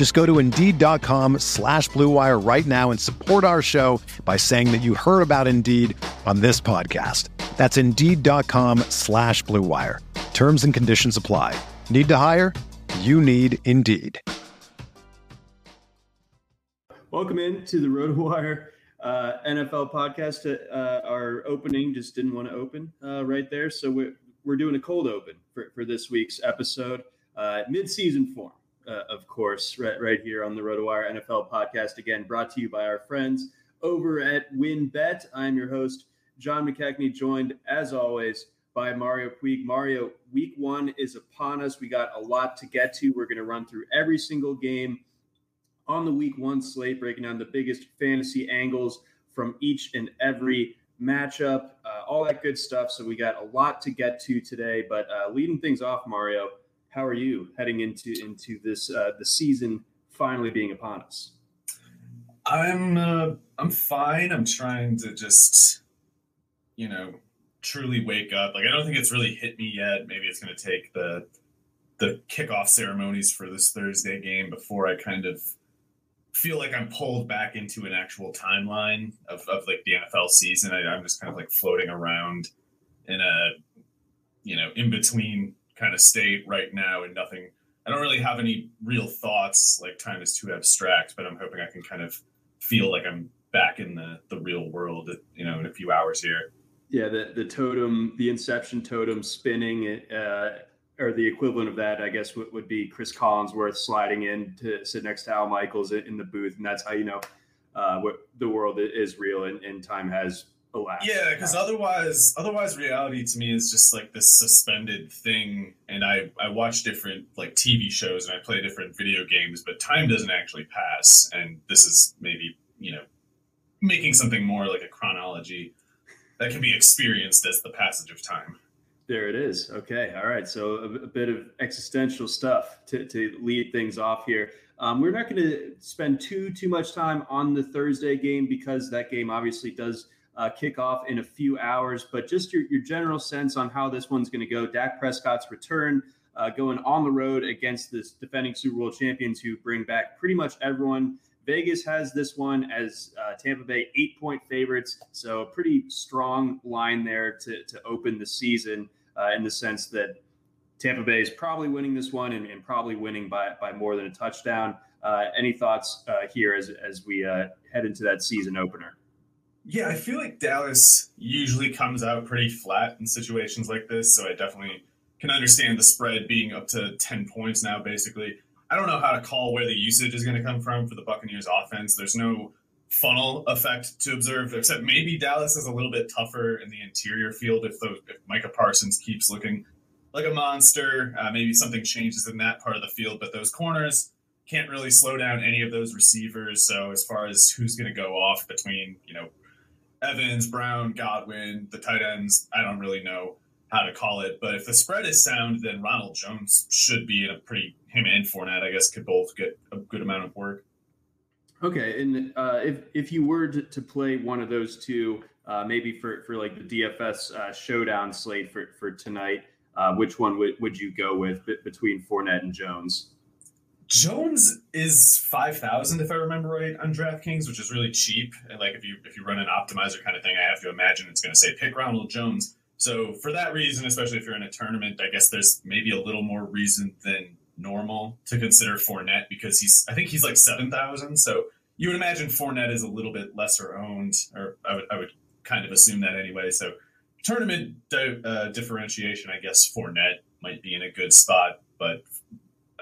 Just go to Indeed.com slash BlueWire right now and support our show by saying that you heard about Indeed on this podcast. That's Indeed.com slash BlueWire. Terms and conditions apply. Need to hire? You need Indeed. Welcome in to the RotoWire uh, NFL podcast. Uh, our opening just didn't want to open uh, right there, so we're, we're doing a cold open for, for this week's episode, uh, mid-season form, uh, of course, right, right here on the RotoWire NFL podcast. Again, brought to you by our friends over at WynnBET. I'm your host, John McKechnie, joined as always by Mario Puig. Mario, week one is upon us. We got a lot to get to. We're going to run through every single game on the week one slate, breaking down the biggest fantasy angles from each and every matchup, uh, all that good stuff. So we got a lot to get to today. But uh, leading things off, Mario, how are you heading into into this uh, the season finally being upon us? I'm uh, I'm fine. I'm trying to just you know truly wake up. Like I don't think it's really hit me yet. Maybe it's going to take the the kickoff ceremonies for this Thursday game before I kind of feel like I'm pulled back into an actual timeline of, of like the NFL season. I, I'm just kind of like floating around in a, you know, in between kind of state right now and nothing. I don't really have any real thoughts. Like time is too abstract, but I'm hoping I can kind of feel like I'm back in the, the real world, you know, in a few hours here. Yeah, the, the totem, the inception totem spinning uh, or the equivalent of that, I guess, would, would be Chris Collinsworth sliding in to sit next to Al Michaels in, the booth, and that's how you know uh, what the world is real and, and time has elapsed. Yeah, because otherwise, otherwise, reality to me is just like this suspended thing. And I I watch different like TV shows and I play different video games, but time doesn't actually pass. And this is maybe you know making something more like a chronology that can be experienced as the passage of time. There it is. Okay. All right. So a, a bit of existential stuff to, to lead things off here. Um, we're not going to spend too too much time on the Thursday game because that game obviously does uh, kick off in a few hours. But just your, your general sense on how this one's going to go. Dak Prescott's return, uh, going on the road against this defending Super Bowl champions who bring back pretty much everyone. Vegas has this one as uh, Tampa Bay eight point favorites, so pretty strong line there to to open the season uh, in the sense that Tampa Bay is probably winning this one and, and probably winning by, by more than a touchdown. Uh, any thoughts uh, here as, as we uh, head into that season opener? Yeah, I feel like Dallas usually comes out pretty flat in situations like this. So I definitely can understand the spread being up to 10 points now, basically. I don't know how to call where the usage is going to come from for the Buccaneers offense. There's no funnel effect to observe, except maybe Dallas is a little bit tougher in the interior field if, if Micah Parsons keeps looking like a monster. Uh, maybe something changes in that part of the field, but those corners can't really slow down any of those receivers. So as far as who's going to go off between, you know, Evans, Brown, Godwin, the tight ends, I don't really know how to call it. But if the spread is sound, then Ronald Jones should be in a pretty him and Fournette, I guess, could both get a good amount of work. Okay, and uh, if if you were to, to play one of those two, uh, maybe for for like the DFS uh, showdown slate for for tonight, uh, which one would, would you go with between Fournette and Jones? Jones is five thousand if I remember right on DraftKings, which is really cheap. And like if you if you run an optimizer kind of thing, I have to imagine it's going to say pick Ronald Jones. So for that reason, especially if you're in a tournament, I guess there's maybe a little more reason than normal to consider Fournette because he's I think he's like seven thousand. So you would imagine Fournette is a little bit lesser owned, or I would, I would kind of assume that anyway. So tournament di- uh, differentiation, I guess Fournette might be in a good spot, but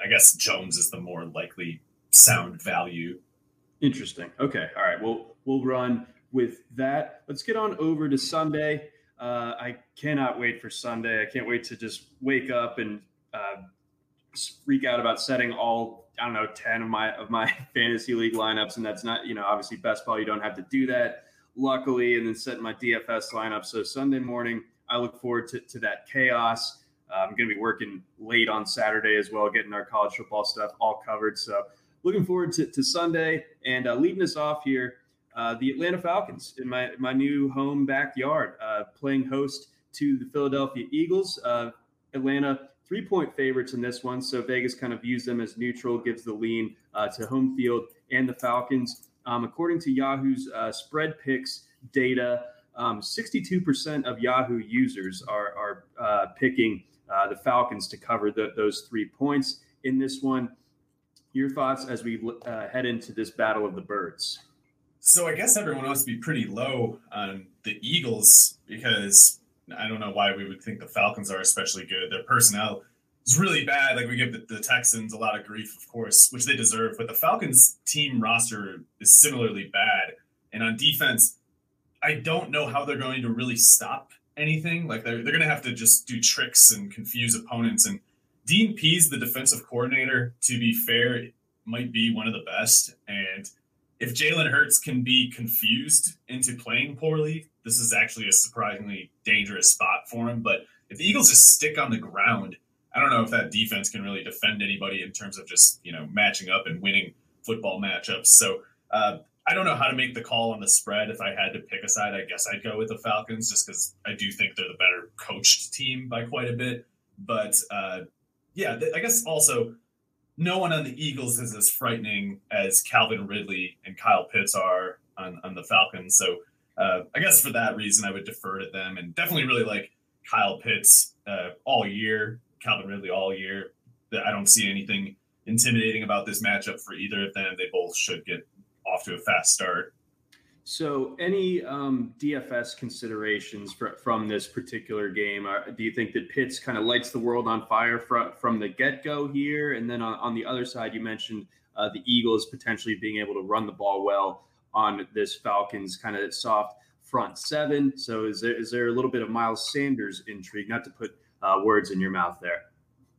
I guess Jones is the more likely sound value. Interesting. Okay. All right. We'll we'll run with that. Let's get on over to Sunday. Uh, I cannot wait for Sunday. I can't wait to just wake up and uh, freak out about setting all I don't know ten of my of my fantasy league lineups, and that's not you know obviously best ball. You don't have to do that. Luckily, and then setting my DFS lineup. So Sunday morning, I look forward to, to that chaos. I'm going to be working late on Saturday as well, getting our college football stuff all covered. So looking forward to, to Sunday and uh, leading us off here. Uh, the Atlanta Falcons in my my new home backyard, uh, playing host to the Philadelphia Eagles. Uh, Atlanta three point favorites in this one, so Vegas kind of views them as neutral, gives the lean uh, to home field and the Falcons. Um, according to Yahoo's uh, spread picks data, um, 62% of Yahoo users are, are picking the Falcons to cover the, those three points in this one. Your thoughts as we uh, head into this battle of the birds? So I guess everyone wants to be pretty low on the Eagles because I don't know why we would think the Falcons are especially good. Their personnel is really bad. Like we give the, the, Texans a lot of grief, of course, which they deserve. But the Falcons team roster is similarly bad. And on defense, I don't know how they're going to really stop anything. Like they're, they're to have to just do tricks and confuse opponents. And Dean Pees, the defensive coordinator, to be fair, might be one of the best. And if Jalen Hurts can be confused into playing poorly, this is actually a surprisingly dangerous spot for him. But if the Eagles just stick on the ground, I don't know if that defense can really defend anybody in terms of just you know matching up and winning football matchups. So uh, I don't know how to make the call on the spread. If I had to pick a side, I guess I'd go with the Falcons just because I do think they're the better coached team by quite a bit. But uh, yeah, I guess also no one on the Eagles is as frightening as Calvin Ridley and Kyle Pitts are on, on the Falcons. So uh, I guess for that reason, I would defer to them and definitely really like Kyle Pitts uh, all year, Calvin Ridley all year. I don't see anything intimidating about this matchup for either of them. They both should get off to a fast start. So, any um, DFS considerations for, from this particular game? Are, do you think that Pitts kind of lights the world on fire from, from the get go here? And then on, on, the other side, you mentioned uh, the Eagles potentially being able to run the ball well on this Falcons kind of soft front seven. So, is there is there a little bit of Miles Sanders intrigue? Not to put uh, words in your mouth there.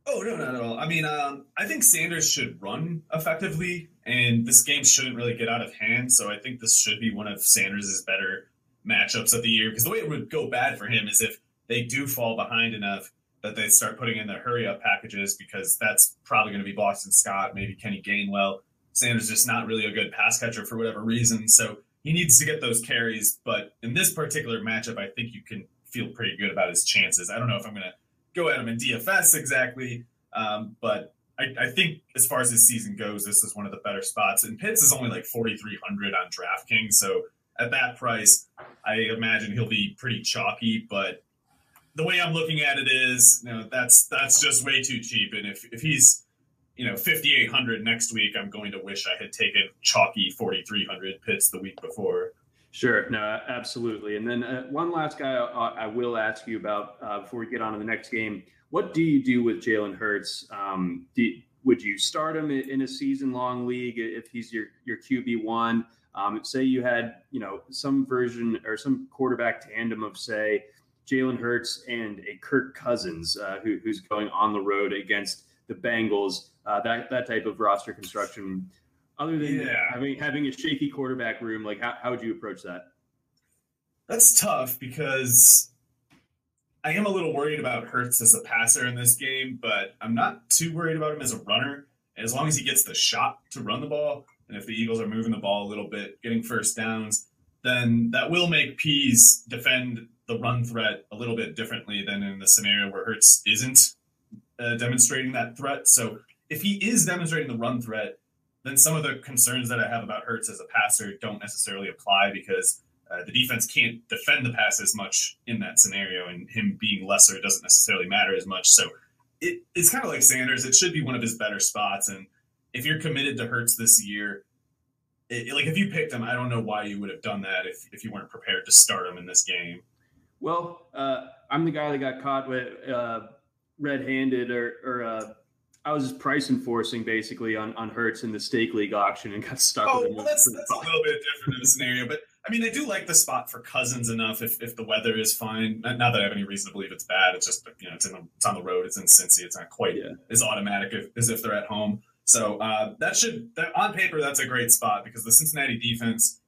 Oh no, not at all. I mean, um, I think Sanders should run effectively, and this game shouldn't really get out of hand. So I think this should be one of Sanders' better matchups of the year. Because the way it would go bad for him is if they do fall behind enough that they start putting in the hurry up packages, because that's probably going to be Boston Scott, maybe Kenny Gainwell. Sanders just not really a good pass catcher for whatever reason, so he needs to get those carries. But in this particular matchup, I think you can feel pretty good about his chances. I don't know if I'm going to go at him in DFS exactly. Um, but I, I, think as far as this season goes, this is one of the better spots. And Pitts is only like 4,300 on DraftKings. So at that price, I imagine he'll be pretty chalky. But the way I'm looking at it is, you know, that's that's just way too cheap. And if, if he's, you know, 5,800 next week, I'm going to wish I had taken chalky 4,300 Pitts the week before. Sure. No, absolutely. And then uh, one last guy I, I, will ask you about uh, before we get on to the next game. What do you do with Jalen Hurts? Um, do, would you start him in a season-long league if he's your your QB one? Um, say you had you know some version or some quarterback tandem of say Jalen Hurts and a Kirk Cousins uh, who, who's going on the road against the Bengals. Uh, that that type of roster construction other than yeah. having having a shaky quarterback room, like how, how would you approach that? That's tough because I am a little worried about Hurts as a passer in this game, but I'm not too worried about him as a runner. As long as he gets the shot to run the ball, and if the Eagles are moving the ball a little bit, getting first downs, then that will make Pees defend the run threat a little bit differently than in the scenario where Hurts isn't uh, demonstrating that threat. So if he is demonstrating the run threat, then some of the concerns that I have about Hurts as a passer don't necessarily apply because uh, the defense can't defend the pass as much in that scenario, and him being lesser doesn't necessarily matter as much. So it, it's kind of like Sanders. It should be one of his better spots, and if you're committed to Hurts this year, it, like if you picked him, I don't know why you would have done that if if you weren't prepared to start him in this game. Well, uh, I'm the guy that got caught with uh, red-handed, or, or uh, I was just price enforcing basically on on Hurts in the stake league auction and got stuck. Oh, well, that's that's a little bit different of a scenario, but I mean, I do like the spot for Cousins enough if, if the weather is fine. Not, not that I have any reason to believe it's bad. It's just you know it's in the, it's on the road. It's in Cincy. It's not quite Yeah. as automatic if, as if they're at home. So uh, that should that, on paper that's a great spot because the Cincinnati defense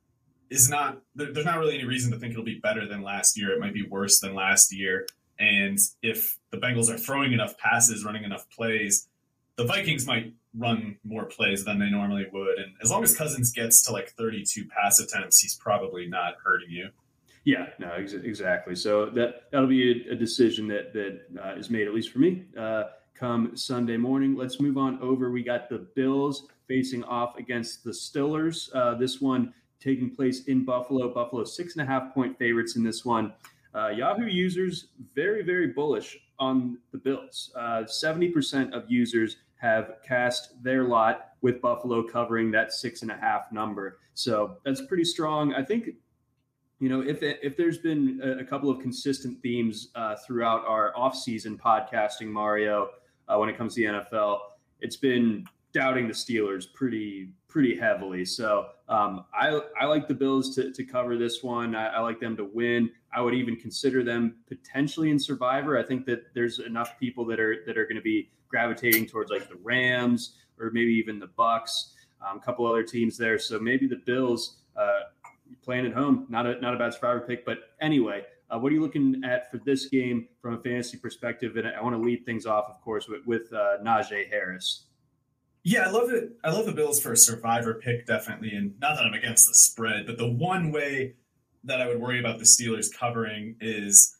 is not. There, there's not really any reason to think it'll be better than last year. It might be worse than last year. And if the Bengals are throwing enough passes, running enough plays, the Vikings might run more plays than they normally would. And as long as Cousins gets to like 32 pass attempts, he's probably not hurting you. Yeah, no, ex- exactly. So that that'll be a, a decision that that uh, is made at least for me. Uh, come Sunday morning, let's move on over. We got the Bills facing off against the Stillers. Uh, this one taking place in Buffalo. Buffalo six and a half point favorites in this one. Uh, Yahoo users very very bullish on the Bills. Uh, Seventy percent of users have cast their lot with Buffalo covering that six and a half number. So that's pretty strong. I think you know, if if there's been a, couple of consistent themes uh, throughout our off-season podcasting, Mario, uh, when it comes to the NFL, it's been doubting the Steelers pretty pretty heavily. So um, I I like the Bills to, to cover this one. I, I like them to win. I would even consider them potentially in Survivor. I think that there's enough people that are that are going to be gravitating towards like the Rams or maybe even the Bucs. Um, a couple other teams there. So maybe the Bills. Uh, playing at home. Not a not a bad survivor pick. But anyway, uh, what are you looking at for this game from a fantasy perspective? And I want to lead things off, of course, with, with uh, Najee Harris. Yeah, I love it. I love the Bills for a survivor pick, definitely. And not that I'm against the spread, but the one way that I would worry about the Steelers covering is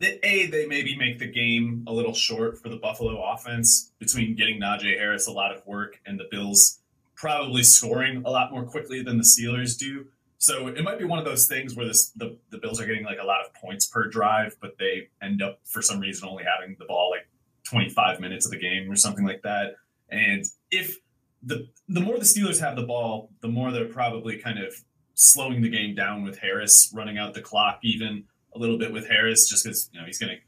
that A, they maybe make the game a little short for the Buffalo offense between getting Najee Harris a lot of work and the Bills probably scoring a lot more quickly than the Steelers do. So it might be one of those things where this the, the Bills are getting like a lot of points per drive, but they end up for some reason only having the ball like 25 minutes of the game or something like that. And if the the more the Steelers have the ball, the more they're probably kind of slowing the game down with Harris, running out the clock even a little bit with Harris, just because you know he's going to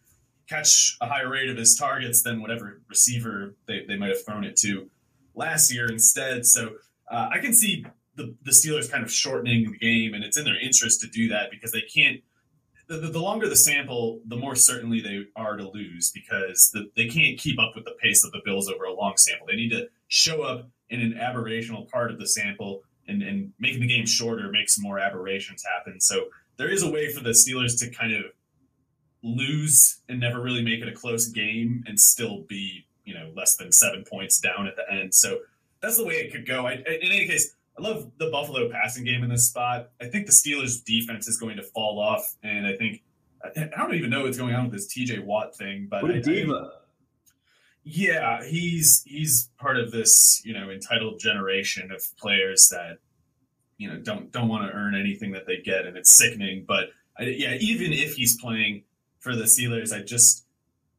catch a higher rate of his targets than whatever receiver they, they might have thrown it to last year instead. So uh, I can see the, the Steelers kind of shortening the game, and it's in their interest to do that because they can't. The, the longer the sample, the more certainly they are to lose because the, they can't keep up with the pace of the Bills over a long sample. They need to show up in an aberrational part of the sample, and, and making the game shorter makes more aberrations happen. So there is a way for the Steelers to kind of lose and never really make it a close game and still be you know less than seven points down at the end. So that's the way it could go. I, in any case, I love the Buffalo passing game in this spot. I think the Steelers' defense is going to fall off, and I think I don't even know what's going on with this T.J. Watt thing. But What a I- I- diva. Yeah, he's he's part of this you know entitled generation of players that you know don't don't want to earn anything that they get, and it's sickening. But I, yeah, even if he's playing for the Steelers, I just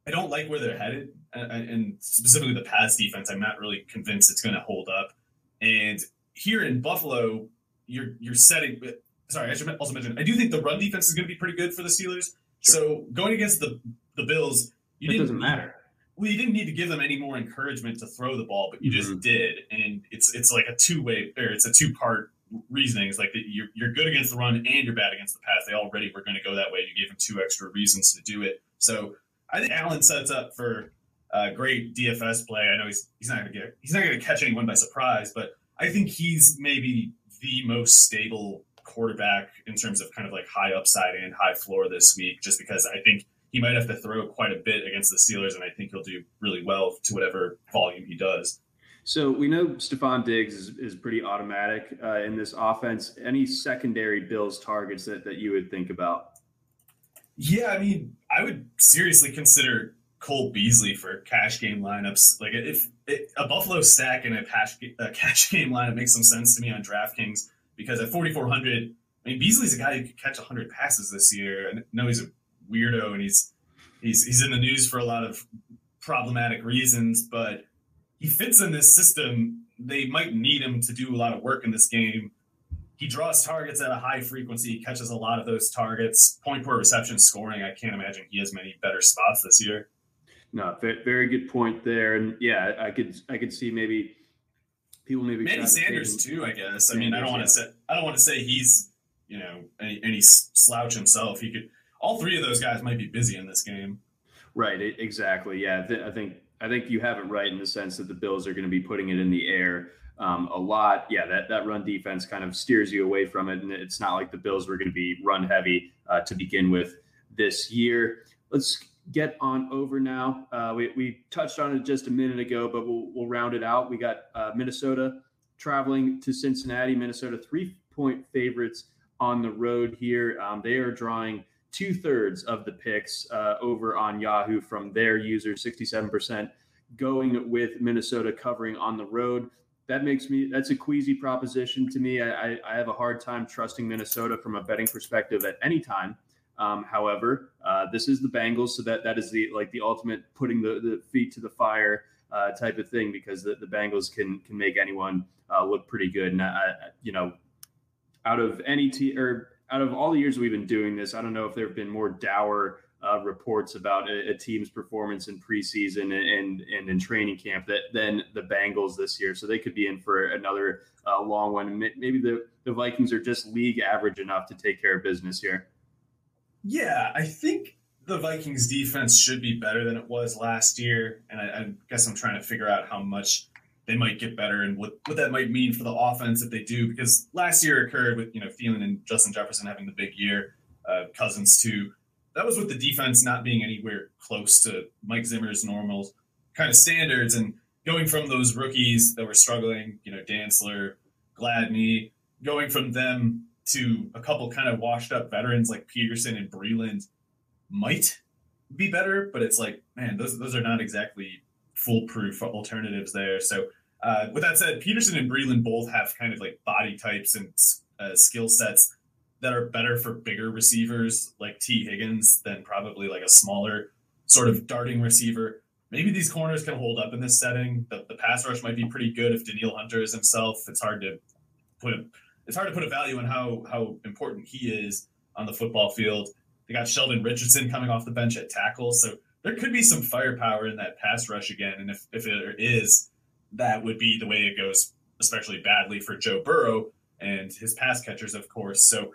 I don't like where they're headed, and, and specifically the pass defense. I'm not really convinced it's going to hold up. And here in Buffalo, you're you're setting. Sorry, I should also mention I do think the run defense is going to be pretty good for the Steelers. So going against the the Bills, you It doesn't matter. Well, you didn't need to give them any more encouragement to throw the ball, but you just mm-hmm. did, and it's it's like a two way or it's a two part reasoning. It's like that you're you're good against the run and you're bad against the pass. They already were going to go that way. You gave them two extra reasons to do it. So I think Allen sets up for a great DFS play. I know he's he's not going to get he's not going to catch anyone by surprise, but I think he's maybe the most stable quarterback in terms of kind of like high upside and high floor this week, just because I think he might have to throw quite a bit against the Steelers, and I think he'll do really well to whatever volume he does. So we know Stefon Diggs is, is pretty automatic uh, in this offense. Any secondary Bills targets that, that you would think about? Yeah, I mean, I would seriously consider Cole Beasley for cash game lineups. Like, if, if a Buffalo stack and a cash, a cash game lineup makes some sense to me on DraftKings because at 4,400, I mean, Beasley's a guy who could catch 100 passes this year. I know he's a weirdo and he's he's he's in the news for a lot of problematic reasons, but he fits in this system. They might need him to do a lot of work in this game. he draws targets at a high frequency, He catches a lot of those targets. Point per reception scoring, I can't imagine he has many better spots this year. No, very good point there, and yeah, I could I could see maybe people maybe Manny Sanders too. I guess. I mean, I don't want to say I don't want to say he's you know any, any slouch himself. He could. All three of those guys might be busy in this game. Right. Exactly. Yeah. I think I think you have it right in the sense that the Bills are going to be putting it in the air um, a lot. Yeah, that, that run defense kind of steers you away from it. And it's not like the Bills were going to be run heavy uh, to begin with this year. Let's get on over now. Uh, we, we touched on it just a minute ago, but we'll, we'll round it out. We got uh, Minnesota traveling to Cincinnati, Minnesota, three point favorites on the road here. Um, they are drawing two thirds of the picks uh, over on Yahoo from their users, 67% going with Minnesota covering on the road. That makes me, that's a queasy proposition to me. I, I have a hard time trusting Minnesota from a betting perspective at any time. Um, however, uh, this is the Bengals, so that that is the like the ultimate putting the, the feet to the fire uh, type of thing because the, the Bengals can can make anyone uh, look pretty good. And you know, out of any team or out of all the years we've been doing this, I don't know if there have been more dour uh, reports about a, a, team's performance in preseason and, and in training camp that than the Bengals this year. So they could be in for another uh, long one. Maybe the, the Vikings are just league average enough to take care of business here. Yeah, I think the Vikings defense should be better than it was last year. And I, I guess I'm trying to figure out how much they might get better and what, what that might mean for the offense if they do. Because last year occurred with, you know, Thielen and Justin Jefferson having the big year, uh, Cousins too. That was with the defense not being anywhere close to Mike Zimmer's normal kind of standards and going from those rookies that were struggling, you know, Dantzler, Gladney, going from them to a couple kind of washed up veterans like Peterson and Breeland might be better, but it's like, man, those those are not exactly foolproof alternatives there. So, uh, with that said, Peterson and Breeland both have kind of like body types and uh, skill sets that are better for bigger receivers like Tee Higgins than probably like a smaller sort of darting receiver. Maybe these corners can hold up in this setting. The, the pass rush might be pretty good if Danielle Hunter is himself. It's hard to put a, it's hard to put a value on how how important he is on the football field. They got Sheldon Richardson coming off the bench at tackle, so there could be some firepower in that pass rush again. And if, if there is, that would be the way it goes, especially badly for Joe Burrow and his pass catchers, of course. So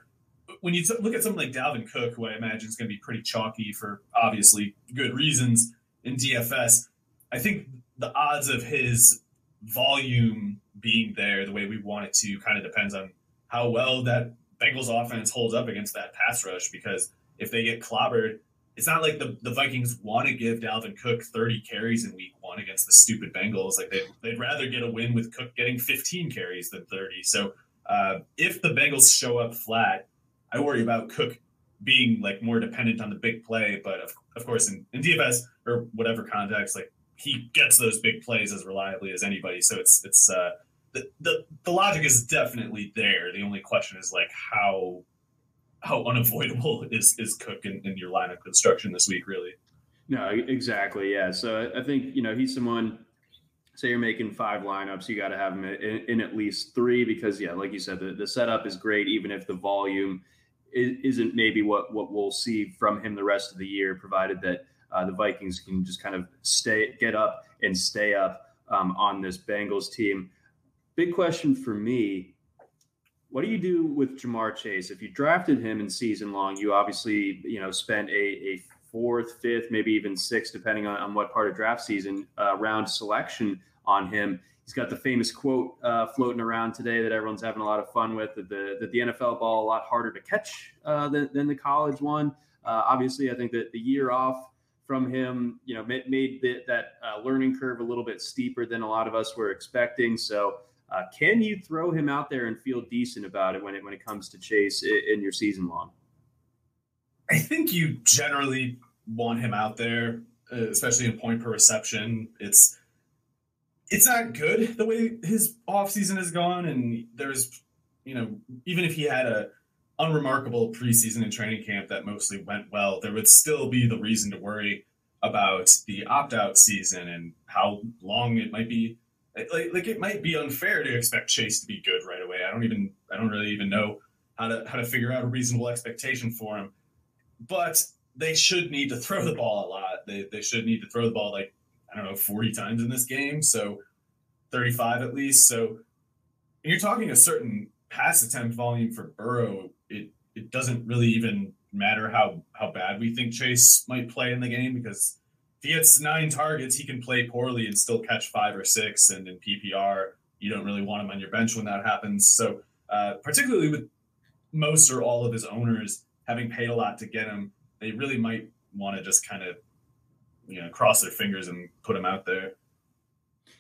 when you look at something like Dalvin Cook, who I imagine is going to be pretty chalky for obviously good reasons in DFS, I think the odds of his volume being there the way we want it to kind of depends on how well that Bengals offense holds up against that pass rush. Because if they get clobbered, it's not like the, the Vikings want to give Dalvin Cook 30 carries in week one against the stupid Bengals. Like they'd, they'd rather get a win with Cook getting 15 carries than 30. So uh, if the Bengals show up flat, I worry about Cook being like more dependent on the big play. But of, of course, in, in DFS or whatever context, like he gets those big plays as reliably as anybody. So it's, it's, uh, the, the, the logic is definitely there. The only question is like how how unavoidable is is Cook in, in your lineup construction this week, really. No, exactly. Yeah. So I think you know he's someone. Say you're making five lineups, you got to have him in, in, at least three because, yeah, like you said, the, the setup is great, even if the volume isn't maybe what what we'll see from him the rest of the year, provided that uh, the Vikings can just kind of stay, get up and stay up um, on this Bengals team. Big question for me what do you do with Ja'Marr Chase? If you drafted him in season long, you obviously, you know, spent a, a fourth, fifth, maybe even sixth, depending on, on what part of draft season, uh, round selection on him. He's got the famous quote uh, floating around today that everyone's having a lot of fun with that the, that the NFL ball a lot harder to catch uh, than, than the college one. Uh, obviously, I think that the year off from him, you know, made, made the, that uh, learning curve a little bit steeper than a lot of us were expecting. So, uh, can you throw him out there and feel decent about it when it when it comes to Chase in, in your season long? I think you generally want him out there, uh, especially in point per reception. It's it's not good the way his offseason has gone, and there's you know even if he had a unremarkable preseason and training camp that mostly went well, there would still be the reason to worry about the opt out season and how long it might be like like it might be unfair to expect Chase to be good right away. I don't even I don't really even know how to how to figure out a reasonable expectation for him. But they should need to throw the ball a lot. They they should need to throw the ball like I don't know 40 times in this game, so 35 at least. So you're talking a certain pass attempt volume for Burrow. It it doesn't really even matter how how bad we think Chase might play in the game because if he gets nine targets, he can play poorly and still catch five or six. And in PPR, you don't really want him on your bench when that happens. So uh, particularly with most or all of his owners having paid a lot to get him, they really might want to just kind of you know cross their fingers and put him out there.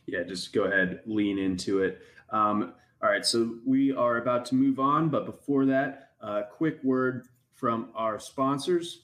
Yeah, just go ahead, lean into it. Um, all right, so we are about to move on, but before that, a uh, quick word from our sponsors.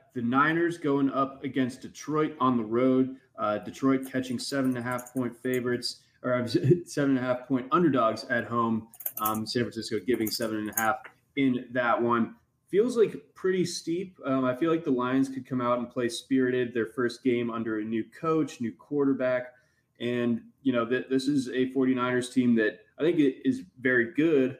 the Niners going up against Detroit on the road. Uh, Detroit catching seven and a half point favorites or seven and a half point underdogs at home. Um, San Francisco giving seven and a half in that one. Feels like pretty steep. Um, I feel like the Lions could come out and play spirited their first game under a new coach, new quarterback. And, you know, th- this is a 49ers team that I think it is very good.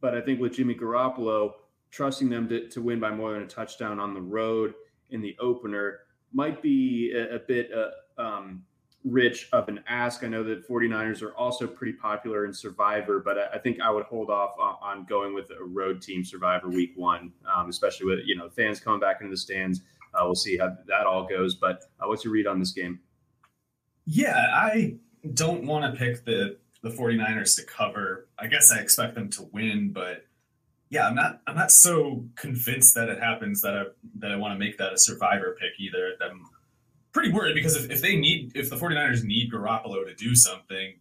But I think with Jimmy Garoppolo, trusting them to, to win by more than a touchdown on the road in the opener might be a, a bit uh, um, rich of an ask. I know that 49ers are also pretty popular in Survivor, but I, I think I would hold off on, on, going with a road team Survivor week one, um, especially with you know fans coming back into the stands. Uh, we'll see how that all goes. But uh, what's your read on this game? Yeah, I don't want to pick the the 49ers to cover. I guess I expect them to win, but yeah, I'm not I'm not so convinced that it happens that I that I want to make that a survivor pick either. I'm pretty worried because if, if they need if the 49ers need Garoppolo to do something,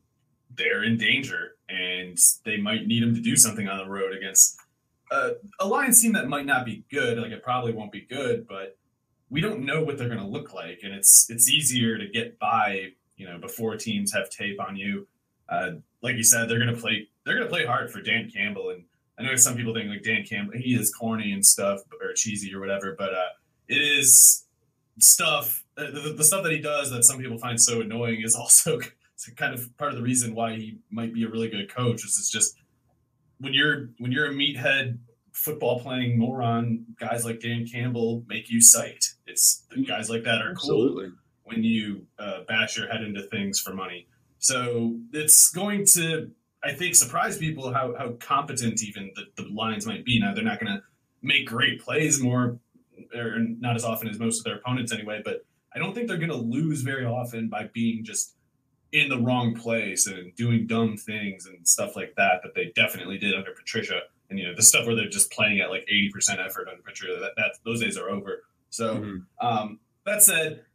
they're in danger and they might need him to do something on the road against a, a Lions team that might not be good. Like it probably won't be good, but we don't know what they're going to look like, and it's it's easier to get by, you know, before teams have tape on you. Uh, like you said, they're going to play they're going to play hard for Dan Campbell, and I know some people think like Dan Campbell he is corny and stuff or cheesy or whatever, but uh, it is stuff uh, the, the stuff that he does that some people find so annoying is also kind of part of the reason why he might be a really good coach. Is it's just when you're when you're a meathead football playing moron, guys like Dan Campbell make you psyched. It's guys like that are Absolutely. cool when you uh, bash your head into things for money. So it's going to, I think, surprise people how how competent even the, the Lions might be. Now they're not going to make great plays more, or not as often as most of their opponents anyway. But I don't think they're going to lose very often by being just in the wrong place and doing dumb things and stuff like that. That they definitely did under Patricia and you know the stuff where they're just playing at like 80% effort under Patricia that, that those days are over so mm-hmm. um, that said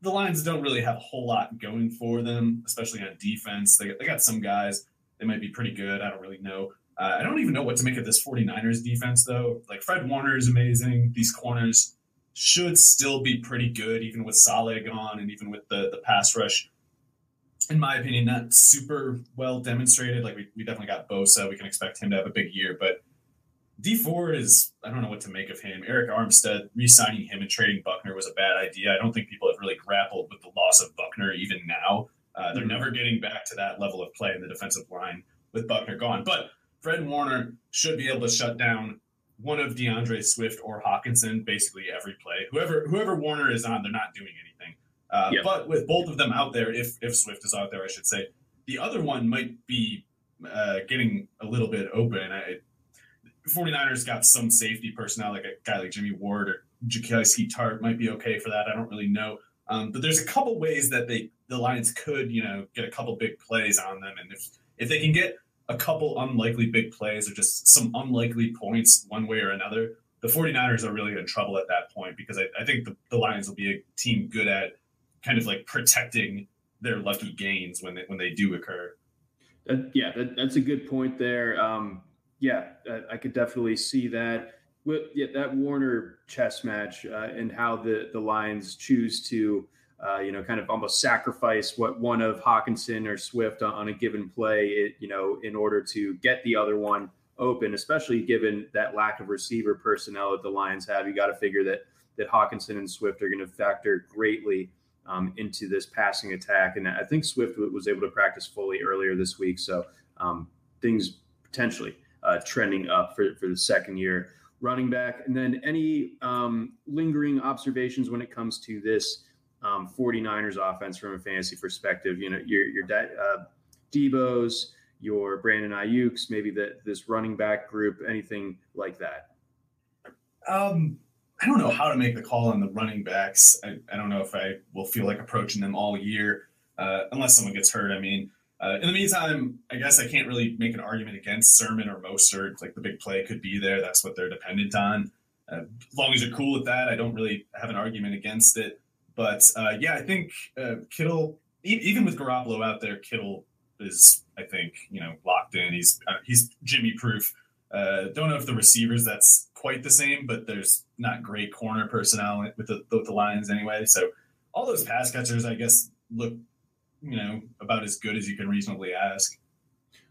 the lions don't really have a whole lot going for them especially on defense. They, they got some guys they might be pretty good. I don't really know. Uh, i don't even know what to make of this 49ers defense though. Like fred warner is amazing. These corners should still be pretty good even with Saleh gone and even with the the pass rush. In my opinion, not super well demonstrated. Like we, we definitely got Bosa. We can expect him to have a big year, but Dee Ford is I don't know what to make of him. Arik Armstead re-signing him and trading Buckner was a bad idea. I don't think people have really grappled with the loss of Buckner even now. Uh, they're mm-hmm. never getting back to that level of play in the defensive line with Buckner gone. But Fred Warner should be able to shut down one of DeAndre Swift or Hockenson basically every play. Whoever whoever Warner is on, they're not doing anything. Uh. But with both of them out there, if if Swift is out there, I should say, the other one might be uh, getting a little bit open. I, 49ers got some safety personnel, like a guy like Jimmy Ward or Jaquiski Tartt might be okay for that. I don't really know. Um, but there's a couple ways that they the Lions could, you know, get a couple big plays on them. And if if they can get a couple unlikely big plays or just some unlikely points one way or another, the 49ers are really in trouble at that point because I, I think the, the Lions will be a team good at kind of like protecting their lucky gains when they when they do occur. Yeah, that, that's a good point there. Um, yeah, I, I could definitely see that. With yeah, that Warner chess match uh, and how the the Lions choose to, uh, you know, kind of almost sacrifice what one of Hockenson or Swift on, on a given play, it, you know, in order to get the other one open. Especially given that lack of receiver personnel that the Lions have, you got to figure that that Hockenson and Swift are going to factor greatly um, into this passing attack. And I think Swift was able to practice fully earlier this week. So um, things potentially uh, trending up for, for the second year running back. And then any um, lingering observations when it comes to this um, 49ers offense from a fantasy perspective? You know, your, your uh, Deebo's, your Brandon Aiyuk's, maybe the, this running back group, anything like that? Um, I don't know how to make the call on the running backs. I, I don't know if I will feel like approaching them all year, uh, unless someone gets hurt. I mean, uh, in the meantime, I guess I can't really make an argument against Sermon or Mostert. Like the big play could be there. That's what they're dependent on. Uh, as long as you're cool with that, I don't really have an argument against it. But uh, yeah, I think uh, Kittle, e- even with Garoppolo out there, Kittle is, I think, you know, locked in. He's uh, he's Jimmy proof. Uh, don't know if the receivers that's quite the same, but there's not great corner personnel with the, with the Lions anyway. So all those pass catchers, I guess, look you know about as good as you can reasonably ask.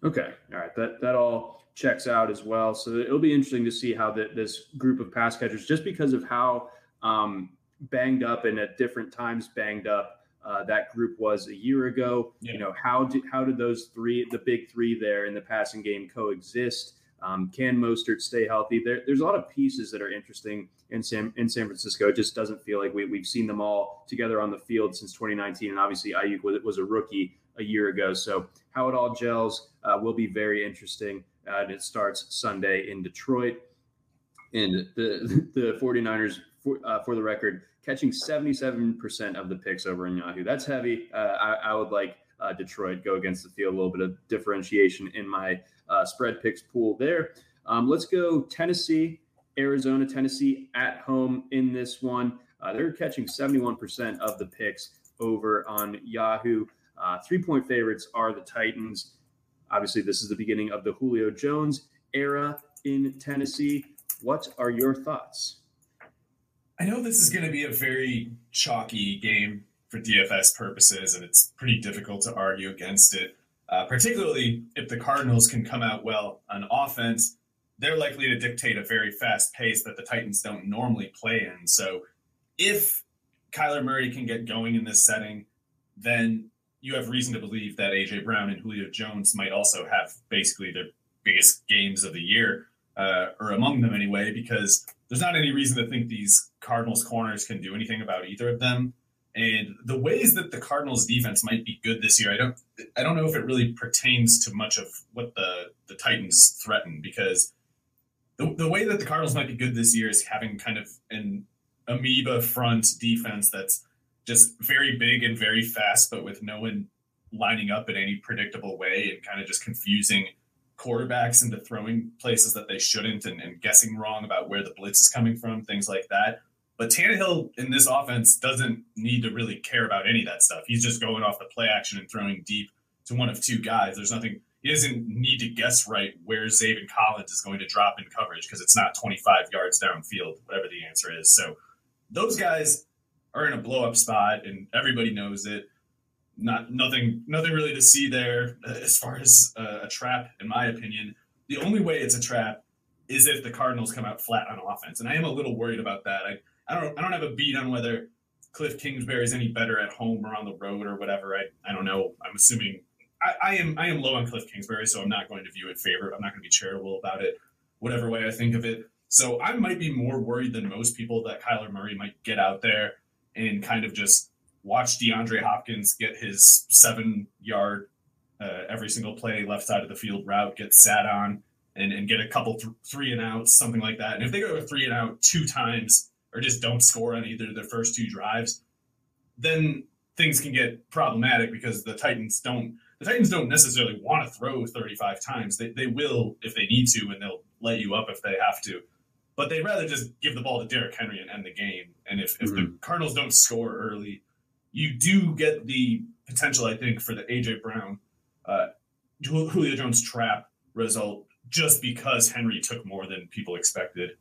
Okay, all right, that that all checks out as well. So it'll be interesting to see how the, this group of pass catchers, just because of how um, banged up and at different times banged up uh, that group was a year ago. Yeah. You know how did how did those three, the big three there in the passing game, coexist? Um, can Mostert stay healthy? There, there's a lot of pieces that are interesting in San in San Francisco. It just doesn't feel like we, we've seen them all together on the field since 2019. And obviously, Aiyuk was, was a rookie a year ago. So how it all gels uh, will be very interesting. Uh, and it starts Sunday in Detroit. And the the 49ers, for, uh, for the record, catching 77% of the picks over in Yahoo. That's heavy. Uh, I, I, would like uh, Detroit go against the field, a little bit of differentiation in my uh, spread picks pool there. Um, let's go Tennessee, Arizona, Tennessee at home in this one. Uh, they're catching 71% of the picks over on Yahoo. Uh, three point favorites are the Titans. Obviously, this is the beginning of the Julio Jones era in Tennessee. What are your thoughts? I know this is going to be a very chalky game for DFS purposes, and it's pretty difficult to argue against it, uh, particularly if the Cardinals can come out well on offense. They're likely to dictate a very fast pace that the Titans don't normally play in. So if Kyler Murray can get going in this setting, then you have reason to believe that AJ Brown and Julio Jones might also have basically their biggest games of the year, uh, or among them anyway, because there's not any reason to think these Cardinals corners can do anything about either of them. And the ways that the Cardinals defense might be good this year, I don't I don't know if it really pertains to much of what the, the Titans threaten because the, the way that the Cardinals might be good this year is having kind of an amoeba front defense that's just very big and very fast, but with no one lining up in any predictable way and kind of just confusing quarterbacks into throwing places that they shouldn't and, and, guessing wrong about where the blitz is coming from, things like that. But Tannehill in this offense doesn't need to really care about any of that stuff. He's just going off the play action and throwing deep to one of two guys. There's nothing, he doesn't need to guess right where Zaven Collins is going to drop in coverage because it's not 25 yards downfield, whatever the answer is. So those guys are in a blow up spot and everybody knows it. Not nothing, nothing really to see there uh, as far as uh, a trap, in my opinion. The only way it's a trap is if the Cardinals come out flat on offense, and I am a little worried about that. I, I don't, I don't have a beat on whether Cliff Kingsbury is any better at home or on the road or whatever. I, I don't know. I'm assuming I, I am, I am low on Cliff Kingsbury, so I'm not going to view it favor. I'm not going to be charitable about it, whatever way I think of it. So I might be more worried than most people that Kyler Murray might get out there and kind of just watch DeAndre Hopkins get his seven yard uh, every single play left side of the field route get sat on and, and get a couple th- three and outs, something like that. And if they go three and out two times or just don't score on either of their first two drives, then things can get problematic because the Titans don't the Titans don't necessarily want to throw 35 times. They, they will if they need to, and they'll let you up if they have to but they'd rather just give the ball to Derrick Henry and end the game. And if, if mm-hmm. the Cardinals don't score early, you do get the potential, I think, for the AJ Brown, uh, Julio Jones trap result just because Henry took more than people expected.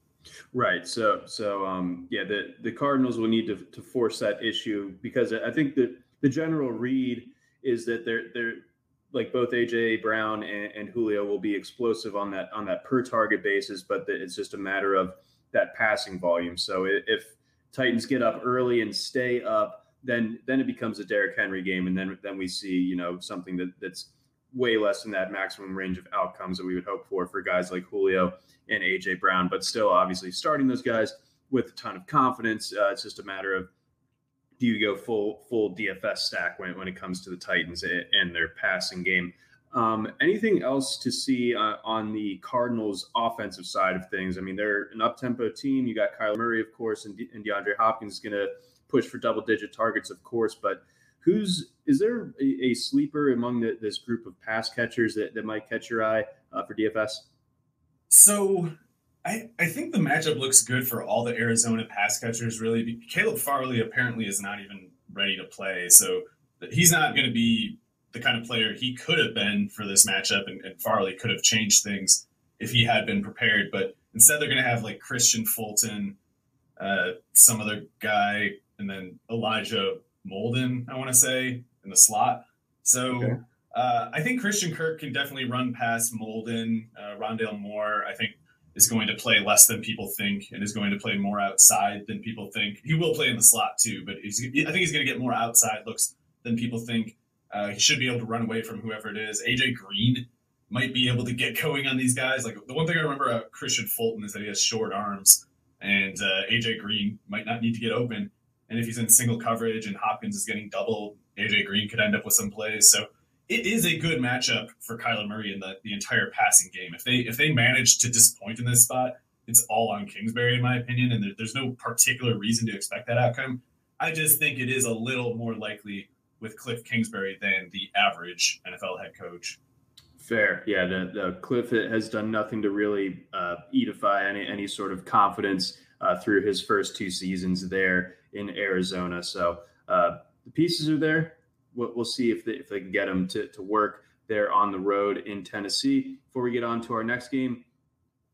Right. So, so um, yeah, the the Cardinals will need to, to force that issue because I think that the general read is that they're they're like both AJ Brown and, and, Julio will be explosive on that on that per target basis, but the, it's just a matter of that passing volume. So if Titans get up early and stay up, then then it becomes a Derrick Henry game, and then then we see you know something that that's way less than that maximum range of outcomes that we would hope for for guys like Julio and AJ Brown. But still, obviously, starting those guys with a ton of confidence. Uh, it's just a matter of do you go full full DFS stack when, when it comes to the Titans and their passing game? Um, anything else to see uh, on the Cardinals' offensive side of things? I mean, they're an up tempo team. You got Kyler Murray, of course, and, De- and DeAndre Hopkins is going to push for double digit targets, of course. But who's is there a, a sleeper among the, this group of pass catchers that, that might catch your eye uh, for DFS? So I, I think the matchup looks good for all the Arizona pass catchers, really. Caleb Farley apparently is not even ready to play. So he's not going to be the kind of player he could have been for this matchup, and, and Farley could have changed things if he had been prepared. But instead, they're going to have like Kristian Fulton, uh, some other guy, and then Elijah Molden, I want to say, in the slot. So okay. uh, I think Christian Kirk can definitely run past Molden, uh, Rondale Moore. I think is going to play less than people think and is going to play more outside than people think. He will play in the slot too, but I think he's going to get more outside looks than people think. Uh, he should be able to run away from whoever it is. AJ Green might be able to get going on these guys. Like the one thing I remember about Kristian Fulton is that he has short arms, and uh, AJ Green might not need to get open. And if he's in single coverage and Hopkins is getting double, AJ Green could end up with some plays. So it is a good matchup for Kyler Murray in the, the entire passing game. If they if they manage to disappoint in this spot, it's all on Kingsbury in my opinion, and there, there's no particular reason to expect that outcome. I just think it is a little more likely with Cliff Kingsbury than the average NFL head coach. Fair, yeah. The, the Cliff has done nothing to really uh, edify any any sort of confidence uh, through his first two seasons there in Arizona. So uh, the pieces are there we'll, we'll see if they, if they can get them to, to work there on the road in Tennessee. Before we get on to our next game,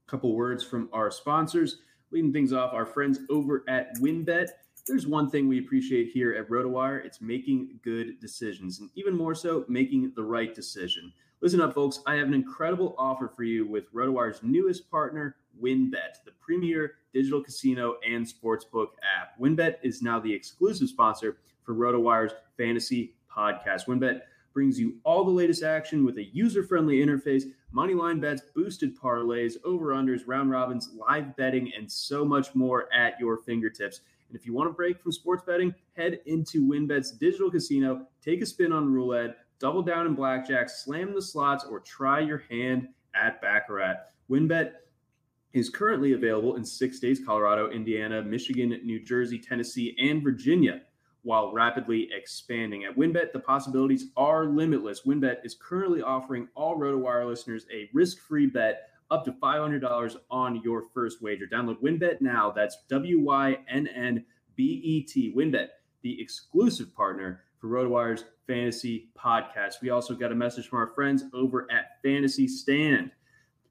a couple words from our sponsors. Leading things off, our friends over at WynnBET. There's one thing we appreciate here at RotoWire it's making good decisions, and even more so, making the right decision. Listen up, folks. I have an incredible offer for you with RotoWire's newest partner, WynnBET, the premier digital casino and sportsbook app. WynnBET is now the exclusive sponsor for RotoWire's fantasy podcast. WynnBET brings you all the latest action with a user-friendly interface, money line bets, boosted parlays, over-unders, round robins, live betting, and so much more at your fingertips. And if you want to break from sports betting, head into WynnBET's digital casino, take a spin on roulette, double down in blackjack, slam the slots, or try your hand at Baccarat. WynnBET is currently available in six states Colorado, Indiana, Michigan, New Jersey, Tennessee, and Virginia while rapidly expanding. At WynnBET, the possibilities are limitless. WynnBET is currently offering all RotoWire listeners a risk-free bet up to $500 on your first wager. Download WynnBET now. That's W-Y-N-N-B-E-T. WynnBET, the exclusive partner for RotoWire's fantasy podcast. We also got a message from our friends over at Fantasy Stand.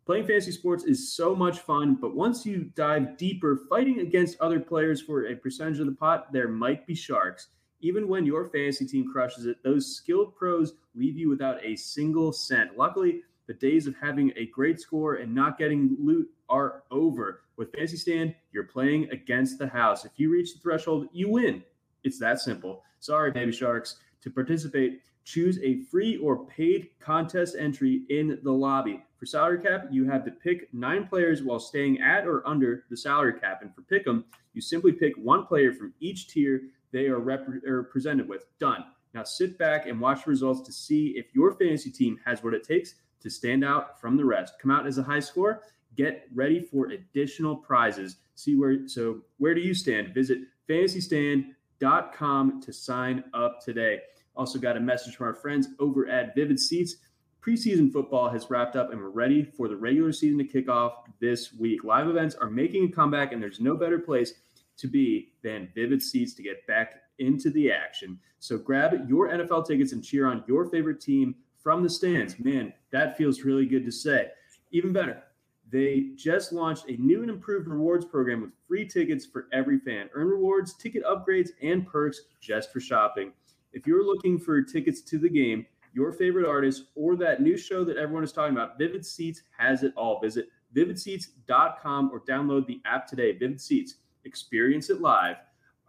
Playing fantasy sports is so much fun, but once you dive deeper, fighting against other players for a percentage of the pot, there might be sharks. Even when your fantasy team crushes it, those skilled pros leave you without a single cent. Luckily, the days of having a great score and not getting loot are over. With Fantasy Stand, you're playing against the house. If you reach the threshold, you win. It's that simple. Sorry, baby sharks. To participate, choose a free or paid contest entry in the lobby. For salary cap, you have to pick nine players while staying at or under the salary cap. And for pick'em, you simply pick one player from each tier they are, rep- are presented with. Done. Now sit back and watch the results to see if your fantasy team has what it takes to stand out from the rest. Come out as a high score. Get ready for additional prizes. See where so where do you stand? Visit fantasystand.com to sign up today. Also got a message from our friends over at Vivid Seats. Preseason football has wrapped up and we're ready for the regular season to kick off this week. Live events are making a comeback and there's no better place to be than Vivid Seats to get back into the action. So grab your NFL tickets and cheer on your favorite team from the stands. Man, that feels really good to say. Even better, they just launched a new and improved rewards program with free tickets for every fan. Earn rewards, ticket upgrades, and perks just for shopping. If you're looking for tickets to the game, your favorite artist, or that new show that everyone is talking about, Vivid Seats has it all. Visit vividseats.com or download the app today. Vivid Seats, experience it live.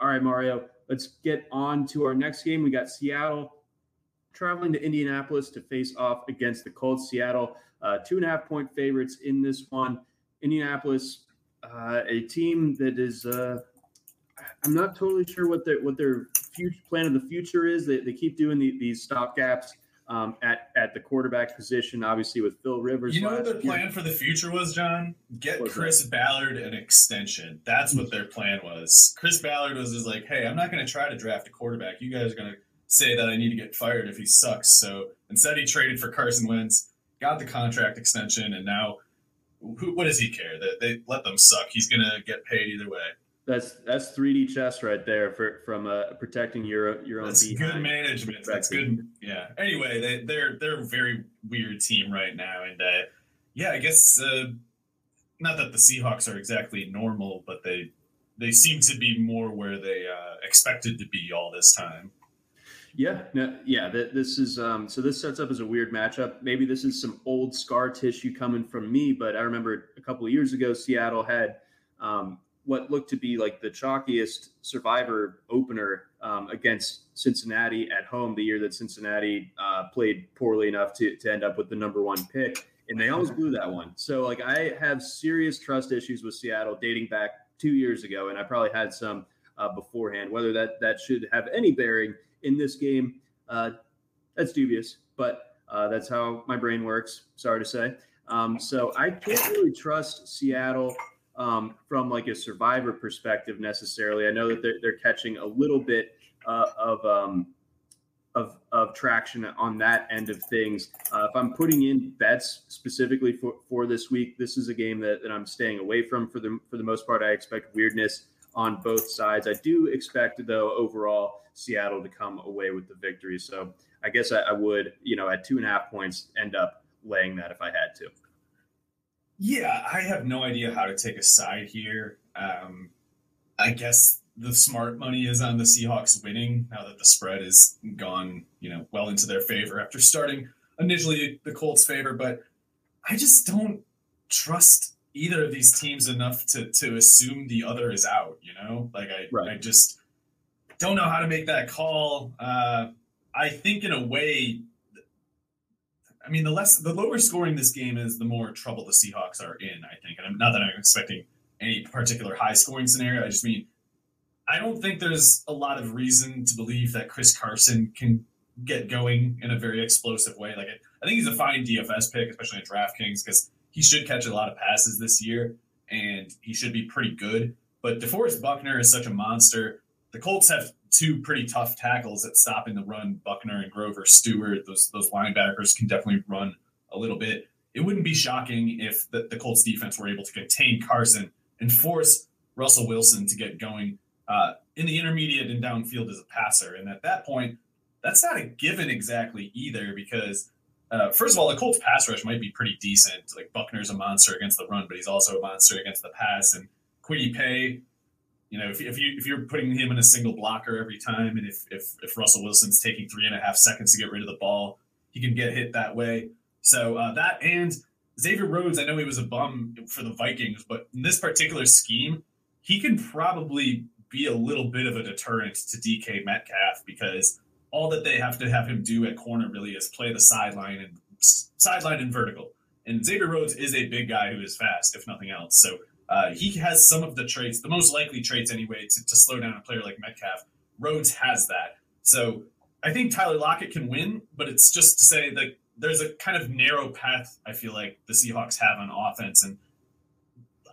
All right, Mario, let's get on to our next game. We got Seattle traveling to Indianapolis to face off against the Colts. Seattle, uh, two and a half point favorites in this one. Indianapolis, uh, a team that is, uh, I'm not totally sure what their what their future plan of the future is. They, they keep doing the, these stop gaps um, at at the quarterback position. Obviously, with Phil Rivers. You know what their plan for the future was, John? Get Chris that? Ballard an extension. That's what their plan was. Chris Ballard was just like, "Hey, I'm not going to try to draft a quarterback. You guys are going to say that I need to get fired if he sucks." So instead, he traded for Carson Wentz, got the contract extension, and now, who, what does he care? That they, they let them suck. He's going to get paid either way. That's that's 3D chess right there for from uh, protecting your your own. That's good management. That's good. Yeah. Anyway, they, they're they're a very weird team right now, and uh, yeah, I guess uh, not that the Seahawks are exactly normal, but they they seem to be more where they uh, expected to be all this time. Yeah, no, yeah. This is um, so. This sets up as a weird matchup. Maybe this is some old scar tissue coming from me, but I remember a couple of years ago, Seattle had um, what looked to be like the chalkiest survivor opener um, against Cincinnati at home the year that Cincinnati uh, played poorly enough to, to end up with the number one pick. And they always blew that one. So, like, I have serious trust issues with Seattle dating back two years ago, and I probably had some uh, beforehand. Whether that that should have any bearing in this game, uh, that's dubious, but uh, that's how my brain works. Sorry to say. Um, so I can't really trust Seattle um, from like a survivor perspective necessarily. I know that they're, they're catching a little bit uh, of, um, of of traction on that end of things. Uh, if I'm putting in bets specifically for, for this week, this is a game that, that I'm staying away from for the for the most part. I expect weirdness on both sides. I do expect though overall Seattle to come away with the victory. So I guess I, I would, you know, at two and a half points, end up laying that if I had to. Yeah, I have no idea how to take a side here. Um, I guess the smart money is on the Seahawks winning now that the spread is gone, you know, well into their favor after starting initially the Colts' favor. But I just don't trust either of these teams enough to to assume the other is out. You know, like I right. I just don't know how to make that call. Uh, I think in a way. I mean, the less the lower scoring this game is, the more trouble the Seahawks are in. I think, and I'm, not that I'm expecting any particular high scoring scenario. I just mean I don't think there's a lot of reason to believe that Chris Carson can get going in a very explosive way. Like I think he's a fine DFS pick, especially in DraftKings, because he should catch a lot of passes this year and he should be pretty good. But DeForest Buckner is such a monster. The Colts have two pretty tough tackles at stopping the run. Buckner and Grover Stewart, those those linebackers can definitely run a little bit. It wouldn't be shocking if the, the Colts defense were able to contain Carson and force Russell Wilson to get going uh, in the intermediate and downfield as a passer. And at that point, that's not a given exactly either because uh, first of all, the Colts pass rush might be pretty decent. Like Buckner's a monster against the run, but he's also a monster against the pass. And Kwity Paye, you know, if, if you if you're putting him in a single blocker every time, and if, if if Russell Wilson's taking three and a half seconds to get rid of the ball, he can get hit that way. So uh, that and Xavier Rhodes, I know he was a bum for the Vikings, but in this particular scheme, he can probably be a little bit of a deterrent to DK Metcalf because all that they have to have him do at corner really is play the sideline and sideline and vertical. And Xavier Rhodes is a big guy who is fast, if nothing else. So uh, he has some of the traits, the most likely traits anyway, to, to slow down a player like Metcalf. Rhodes has that. So I think Tyler Lockett can win, but it's just to say that there's a kind of narrow path I feel like the Seahawks have on offense. And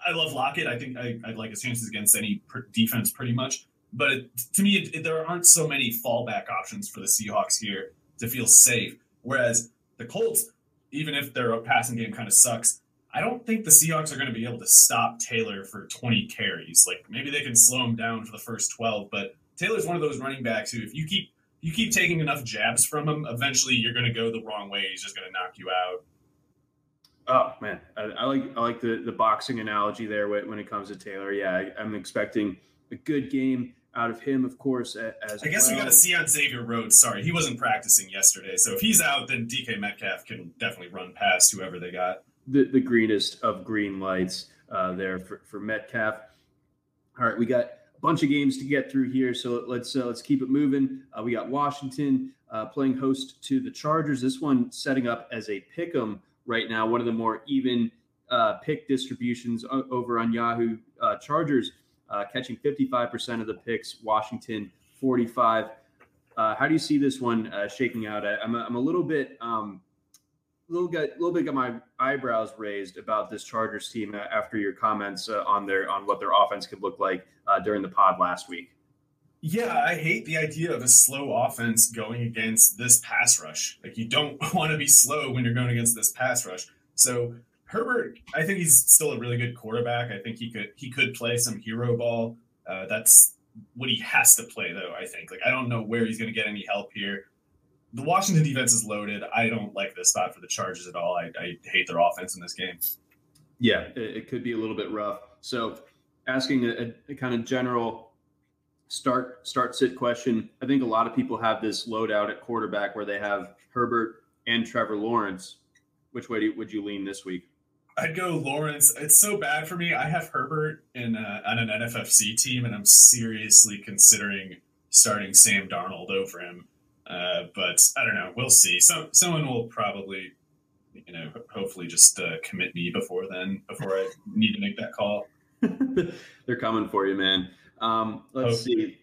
I love Lockett. I think I, would like his chances against any defense pretty much. But it, to me, it, it, there aren't so many fallback options for the Seahawks here to feel safe. Whereas the Colts, even if their passing game kind of sucks, I don't think the Seahawks are going to be able to stop Taylor for 20 carries. Like maybe they can slow him down for the first 12, but Taylor's one of those running backs who, if you keep you keep taking enough jabs from him, eventually you're going to go the wrong way. He's just going to knock you out. Oh man, I, I, like I like the the boxing analogy there when it comes to Taylor. Yeah, I, am expecting a good game out of him, of course. As I guess well. we got to see on Xavier Rhodes. Sorry, he wasn't practicing yesterday, so if he's out, then DK Metcalf can definitely run past whoever they got. The the greenest of green lights uh, there for for Metcalf. All right, we got a bunch of games to get through here, so let's uh, let's keep it moving. Uh, we got Washington uh, playing host to the Chargers. This one setting up as a pick 'em right now, one of the more even uh, pick distributions over on Yahoo. Uh, Chargers uh, catching 55% of the picks, Washington 45. Uh, how do you see this one uh, shaking out? I, am a, I'm a little bit, um, little get, a little bit got my eyebrows raised about this Chargers team after your comments uh, on their on what their offense could look like during the pod last week. Yeah, I hate the idea of a slow offense going against this pass rush. Like you don't want to be slow when you're going against this pass rush. So Herbert, I think he's still a really good quarterback. I think he could he could play some hero ball. Uh, that's what he has to play, though. I think. Like I don't know where he's going to get any help here. The Washington defense is loaded. I don't like this spot for the Chargers at all. I, I hate their offense in this game. Yeah, it, it, could be a little bit rough. So, asking a, a kind of general start start sit question. I think a lot of people have this loadout at quarterback where they have Herbert and Trevor Lawrence. Which way you, would you lean this week? I'd go Lawrence. It's so bad for me. I have Herbert in a, on an NFFC team, and I'm seriously considering starting Sam Darnold over him. Uh, but I don't know. We'll see. So someone will probably, you know, hopefully just uh, commit me before then, before I need to make that call. They're coming for you, man. Um, let's see.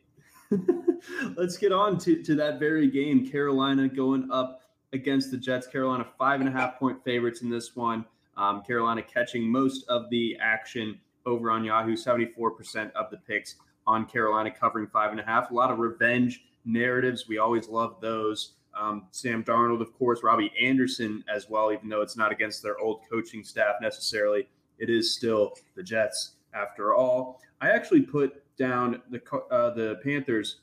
let's get on to, to that very game. Carolina going up against the Jets. Carolina five and a half point favorites in this one. Um, Carolina catching most of the action over on Yahoo, 74% of the picks on Carolina covering five and a half. A lot of revenge narratives. We always love those. Um, Sam Darnold, of course, Robbie Anderson as well, even though it's not against their old coaching staff necessarily. It is still the Jets after all. I actually put down the uh, the Panthers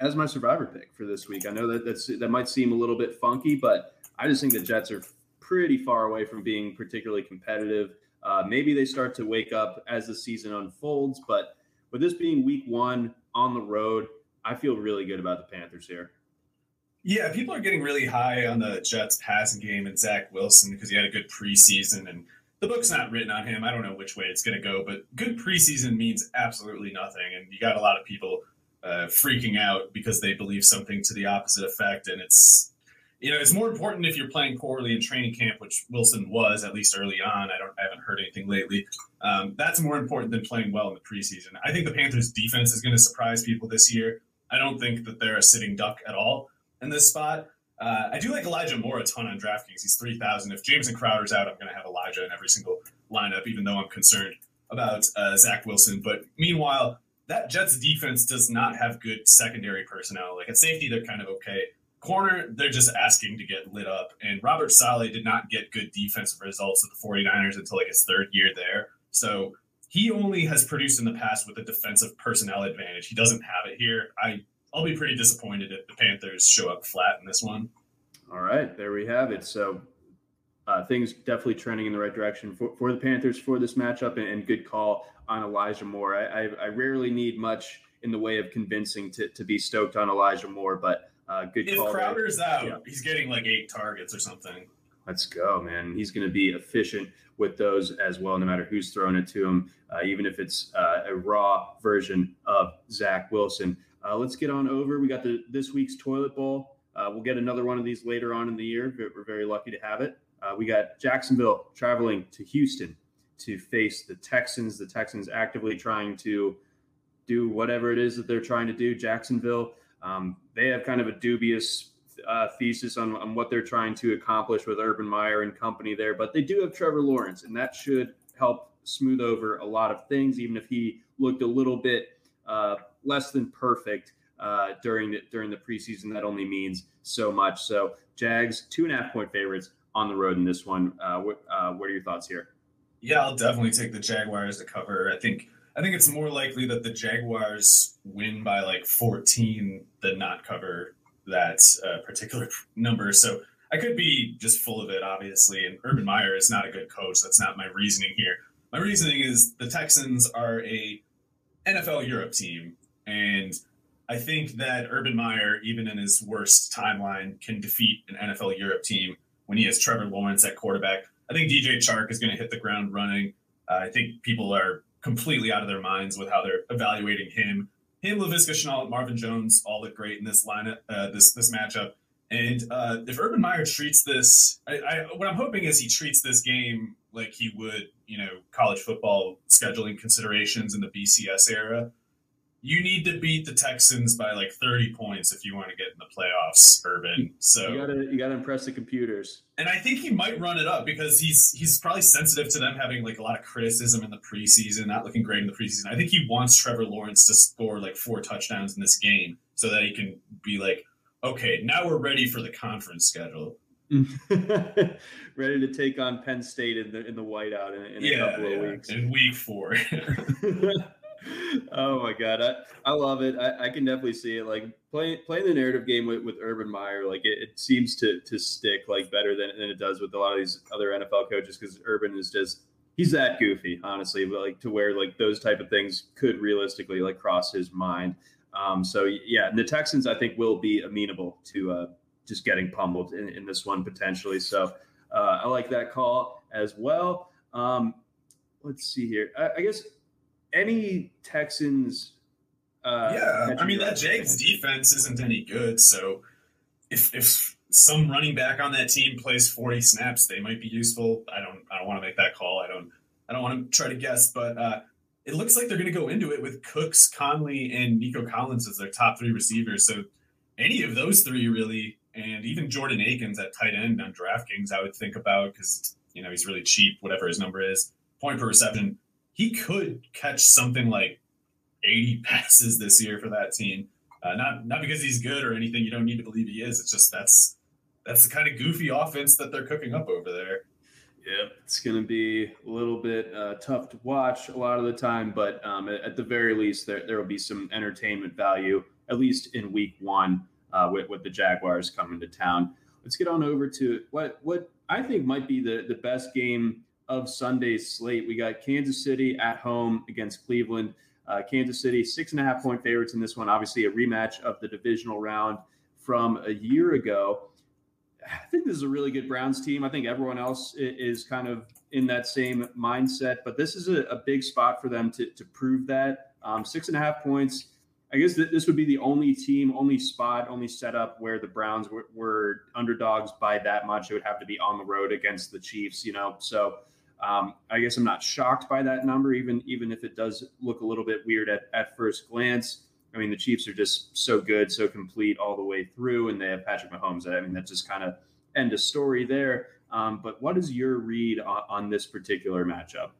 as my survivor pick for this week. I know that that's that might seem a little bit funky, but I just think the Jets are pretty far away from being particularly competitive. Uh, maybe they start to wake up as the season unfolds, but with this being week one on the road, I feel really good about the Panthers here. Yeah, people are getting really high on the Jets passing game and Zach Wilson because he had a good preseason and the book's not written on him. I don't know which way it's going to go, but good preseason means absolutely nothing. And you got a lot of people uh, freaking out because they believe something to the opposite effect. And it's, you know, it's more important if you're playing poorly in training camp, which Wilson was at least early on. I don't, I haven't heard anything lately. Um, that's more important than playing well in the preseason. I think the Panthers' defense is going to surprise people this year. I don't think that they're a sitting duck at all in this spot. Uh, I do like Elijah Moore a ton on DraftKings. He's 3,000. If Jameson Crowder's out, I'm going to have Elijah in every single lineup, even though I'm concerned about uh, Zach Wilson. But meanwhile, that Jets defense does not have good secondary personnel. Like at safety, they're kind of okay. Corner, they're just asking to get lit up. And Robert Saleh did not get good defensive results at the 49ers until like his third year there. So he only has produced in the past with a defensive personnel advantage. He doesn't have it here. I I'll be pretty disappointed if the Panthers show up flat in this one. All right, there we have it. So uh, things definitely trending in the right direction for, for the Panthers for this matchup, and, and good call on Elijah Moore. I, I, I, rarely need much in the way of convincing to, to be stoked on Elijah Moore, but uh, good if call. If Crowder's there. out, yeah. he's getting like eight targets or something. Let's go, man. He's going to be efficient with those as well, no matter who's throwing it to him, uh, even if it's uh, a raw version of Zach Wilson. Uh, let's get on over. We got the this week's toilet bowl. Uh, we'll get another one of these later on in the year. But we're very lucky to have it. Uh, we got Jacksonville traveling to Houston to face the Texans. The Texans actively trying to do whatever it is that they're trying to do. Jacksonville, um, they have kind of a dubious uh, thesis on, on what they're trying to accomplish with Urban Meyer and company there, but they do have Trevor Lawrence, and that should help smooth over a lot of things, even if he looked a little bit uh, less than perfect uh, during the during the preseason. That only means so much. So Jags two and a half point favorites on the road in this one. Uh, what, uh, what are your thoughts here? Yeah, I'll definitely take the Jaguars to cover. I think I think it's more likely that the Jaguars win by like 14 than not cover that uh, particular number. So I could be just full of it, obviously. And Urban Meyer is not a good coach. That's not my reasoning here. My reasoning is the Texans are a NFL Europe team, and I think that Urban Meyer, even in his worst timeline, can defeat an NFL Europe team when he has Trevor Lawrence at quarterback. I think DJ Chark is going to hit the ground running. Uh, I think people are completely out of their minds with how they're evaluating him. Him, Laviska Shenault, Marvin Jones all look great in this lineup, uh, this this matchup. And uh, if Urban Meyer treats this, I, I, what I'm hoping is he treats this game like he would, you know, college football scheduling considerations in the BCS era you need to beat the Texans by like 30 points if you want to get in the playoffs, Urban. So you gotta you gotta impress the computers. And I think he might run it up because he's he's probably sensitive to them having like a lot of criticism in the preseason, not looking great in the preseason. I think he wants Trevor Lawrence to score like four touchdowns in this game so that he can be like, okay, now we're ready for the conference schedule. ready to take on Penn State in the in the whiteout in, in yeah, a couple yeah. of weeks. In week four. oh my god, I, I love it. I, I, can definitely see it. Like playing playing the narrative game with, with Urban Meyer, like it, it seems to to stick like better than, than it does with a lot of these other NFL coaches because Urban is just he's that goofy, honestly, but like to where like those type of things could realistically like cross his mind. Um, so yeah, and the Texans I think will be amenable to uh, just getting pummeled in, in this one potentially. So uh, I like that call as well. Um, let's see here. I, I guess any Texans. Uh, yeah, I mean that Jags defense isn't any good. So if if some running back on that team plays 40 snaps, they might be useful. I don't I don't want to make that call. I don't I don't want to try to guess, but uh, it looks like they're going to go into it with Cooks, Conley, and Nico Collins as their top three receivers. So any of those three really, and even Jordan Akins at tight end on DraftKings, I would think about because you know he's really cheap, whatever his number is, point per reception he could catch something like 80 passes this year for that team. Uh, not not because he's good or anything. You don't need to believe he is. It's just that's that's the kind of goofy offense that they're cooking up over there. Yep, it's going to be a little bit uh, tough to watch a lot of the time, but um, at, the very least, there there will be some entertainment value at least in Week One uh, with with the Jaguars coming to town. Let's get on over to what what I think might be the the best game of Sunday's slate. We got Kansas City at home against Cleveland. Uh, Kansas City six and a half point favorites in this one. Obviously, a rematch of the divisional round from a year ago. I think this is a really good Browns team. I think everyone else is kind of in that same mindset, but this is a, a big spot for them to, to prove that. Um, six and a half points. I guess this would be the only team, only spot, only setup where the Browns were, were, underdogs by that much. It would have to be on the road against the Chiefs, you know. So um, I guess I'm not shocked by that number, even even if it does look a little bit weird at, at first glance. I mean, the Chiefs are just so good, so complete all the way through, and they have Patrick Mahomes. I mean, that's just kind of end of story there. Um, but what is your read on, on this particular matchup?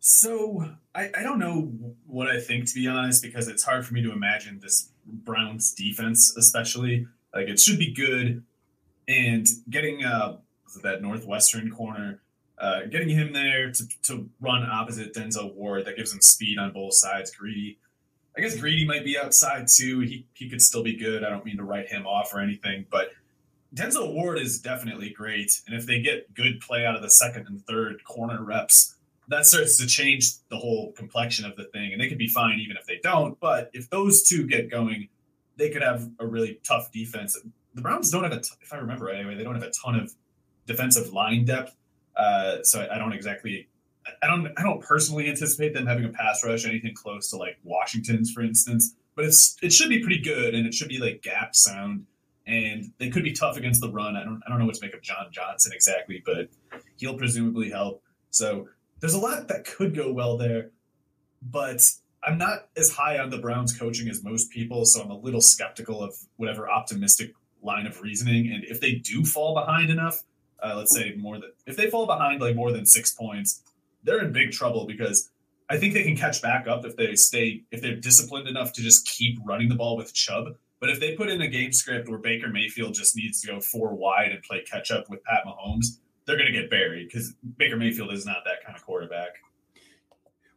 So I, I, don't know what I think to be honest, because it's hard for me to imagine this Browns defense, especially like it should be good. And getting uh, that northwestern corner, uh, getting him there to, to run opposite Denzel Ward, that gives him speed on both sides. Greedy, I guess Greedy might be outside too. He he could still be good. I don't mean to write him off or anything, but Denzel Ward is definitely great. And if they get good play out of the second and third corner reps, that starts to change the whole complexion of the thing. And they could be fine even if they don't. But if those two get going, they could have a really tough defense. The Browns don't have a, t- if I remember anyway, they don't have a ton of defensive line depth. Uh, so I, I don't exactly, I don't, I don't personally anticipate them having a pass rush, anything close to like Washington's, for instance. But it's, it should be pretty good, and it should be like gap sound and they could be tough against the run. I don't I don't know what to make of John Johnson exactly, but he'll presumably help. So there's a lot that could go well there, but I'm not as high on the Browns coaching as most people, so I'm a little skeptical of whatever optimistic line of reasoning. And if they do fall behind enough, uh, let's say more than if they fall behind like more than six points, they're in big trouble because I think they can catch back up if they stay if they're disciplined enough to just keep running the ball with Chubb but if they put in a game script where Baker Mayfield just needs to go four wide and play catch up with Pat Mahomes, they're going to get buried because Baker Mayfield is not that kind of quarterback.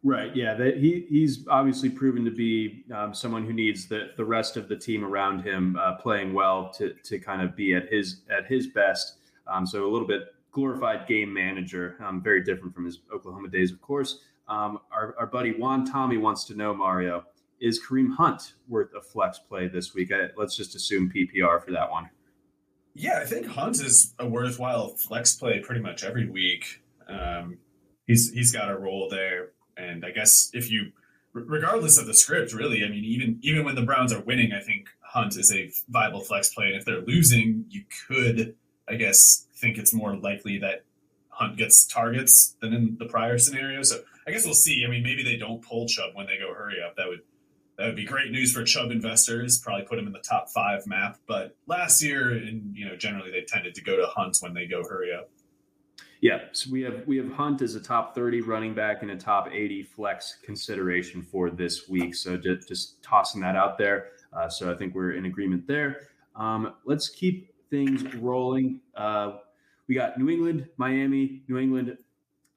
Right. Yeah. That he he's obviously proven to be um, someone who needs the the rest of the team around him uh, playing well to to kind of be at his at his best. Um, so a little bit glorified game manager. Um, very different from his Oklahoma days, of course. Um, our, our buddy Juan Tommy wants to know Mario is Kareem Hunt worth a flex play this week? I, let's just assume PPR for that one. Yeah, I think Hunt is a worthwhile flex play pretty much every week. Um, he's he's got a role there, and I guess if you, regardless of the script, really, I mean, even even when the Browns are winning, I think Hunt is a viable flex play, and if they're losing, you could, I guess, think it's more likely that Hunt gets targets than in the prior scenario. So I guess we'll see. I mean, maybe they don't pull Chubb when they go hurry up. That would that would be great news for Chubb investors. Probably put him in the top five map. But last year, and you know, generally they tended to go to Hunt when they go hurry up. Yeah, so we have we have Hunt as a top 30 running back and a top 80 flex consideration for this week. So just, just tossing that out there. Uh, so I think we're in agreement there. Um, let's keep things rolling. Uh, we got New England, Miami, New England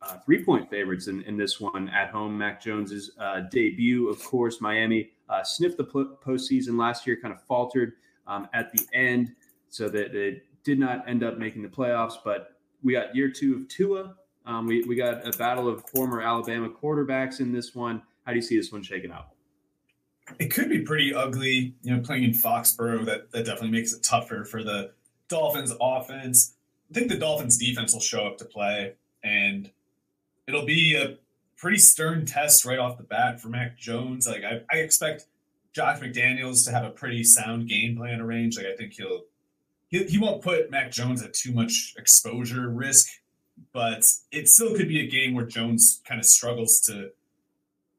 uh, three point favorites in, in this one at home. Mac Jones's uh, debut, of course, Miami uh, sniffed the postseason last year, kind of faltered um, at the end, so that they did not end up making the playoffs. But we got year two of Tua. Um, we, we got a battle of former Alabama quarterbacks in this one. How do you see this one shaking out? It could be pretty ugly, you know, playing in Foxborough. That that definitely makes it tougher for the Dolphins offense. I think the Dolphins defense will show up to play, and it'll be a pretty stern test right off the bat for Mac Jones. Like I, I expect Josh McDaniels to have a pretty sound game plan arranged. Like I think he'll he, he won't put Mac Jones at too much exposure risk, but it still could be a game where Jones kind of struggles to,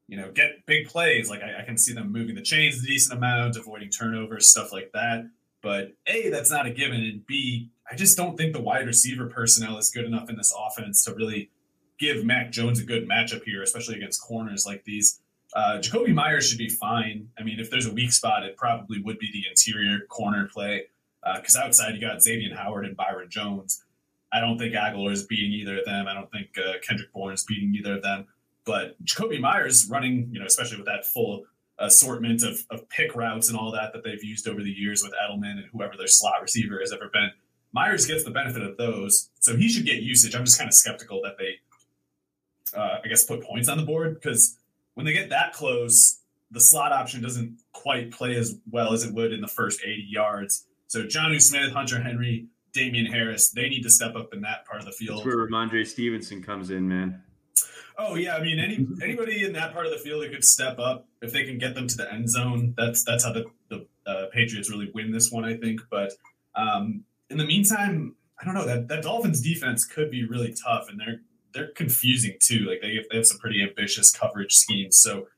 you know, get big plays. Like I, I can see them moving the chains a decent amount, avoiding turnovers, stuff like that. But A, that's not a given, and B, I just don't think the wide receiver personnel is good enough in this offense to really give Mac Jones a good matchup here, especially against corners like these. Uh, Jakobi Meyers should be fine. I mean, if there's a weak spot, it probably would be the interior corner play because uh, outside you got Xavier Howard and Byron Jones. I don't think Agholor is beating either of them. I don't think uh, Kendrick Bourne is beating either of them. But Jakobi Meyers running, you know, especially with that full assortment of, of pick routes and all that that they've used over the years with Edelman and whoever their slot receiver has ever been. Meyers gets the benefit of those, so he should get usage. I'm just kind of skeptical that they, uh, I guess, put points on the board because when they get that close, the slot option doesn't quite play as well as it would in the first 80 yards. So Jonnu Smith, Hunter Henry, Damien Harris, they need to step up in that part of the field. That's where Rhamondre Stevenson comes in, man. Oh yeah, I mean any anybody in that part of the field that could step up if they can get them to the end zone. That's that's how the the uh, Patriots really win this one, I think. But um, in the meantime, I don't know that that Dolphins defense could be really tough, and they're they're confusing too. Like they they have some pretty ambitious coverage schemes. So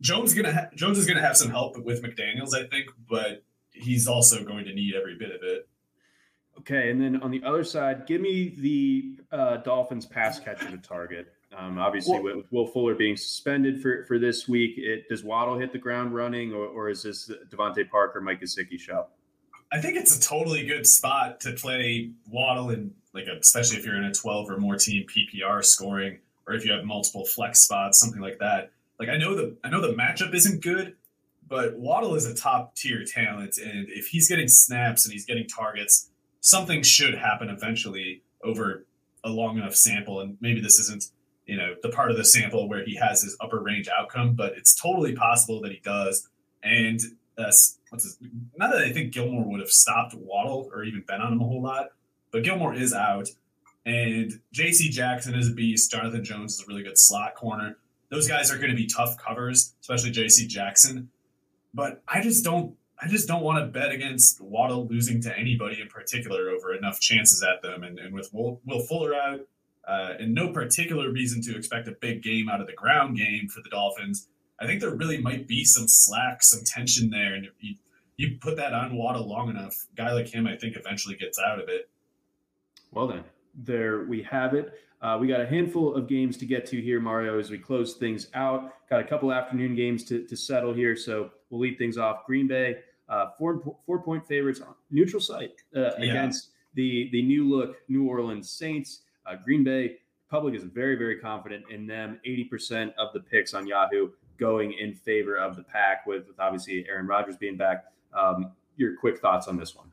Jones gonna ha- Jones is gonna have some help with McDaniels, I think, but he's also going to need every bit of it. Okay, and then on the other side, give me the uh, Dolphins pass catcher to target. Um, obviously, well, with Will Fuller being suspended for, for this week, it, does Waddle hit the ground running, or, or is this DeVante Parker, Mike Gesicki show? I think it's a totally good spot to play Waddle, and like a, especially if you're in a 12 or more team PPR scoring, or if you have multiple flex spots, something like that. Like I know the I know the matchup isn't good, but Waddle is a top tier talent, and if he's getting snaps and he's getting targets, something should happen eventually over a long enough sample. And maybe this isn't you know the part of the sample where he has his upper range outcome, but it's totally possible that he does. And uh, what's his, not that I think Gilmore would have stopped Waddle or even been on him a whole lot, but Gilmore is out, and J.C. Jackson is a beast. Jonathan Jones is a really good slot corner. Those guys are going to be tough covers, especially J.C. Jackson. But I just don't. I just don't want to bet against Waddle losing to anybody in particular over enough chances at them. And, and with Will, Will Fuller out, uh, and no particular reason to expect a big game out of the ground game for the Dolphins. I think there really might be some slack, some tension there, and you, you put that on Waddle long enough, guy like him, I think, eventually gets out of it. Well then, there we have it. Uh, we got a handful of games to get to here, Mario, as we close things out. Got a couple afternoon games to, to settle here, so we'll lead things off. Green Bay, uh, four four point favorites, on neutral site uh, yeah. against the the new look New Orleans Saints. Uh, Green Bay public is very, very confident in them. 80% of the picks on Yahoo going in favor of the pack, with, with obviously Aaron Rodgers being back. Um, your quick thoughts on this one?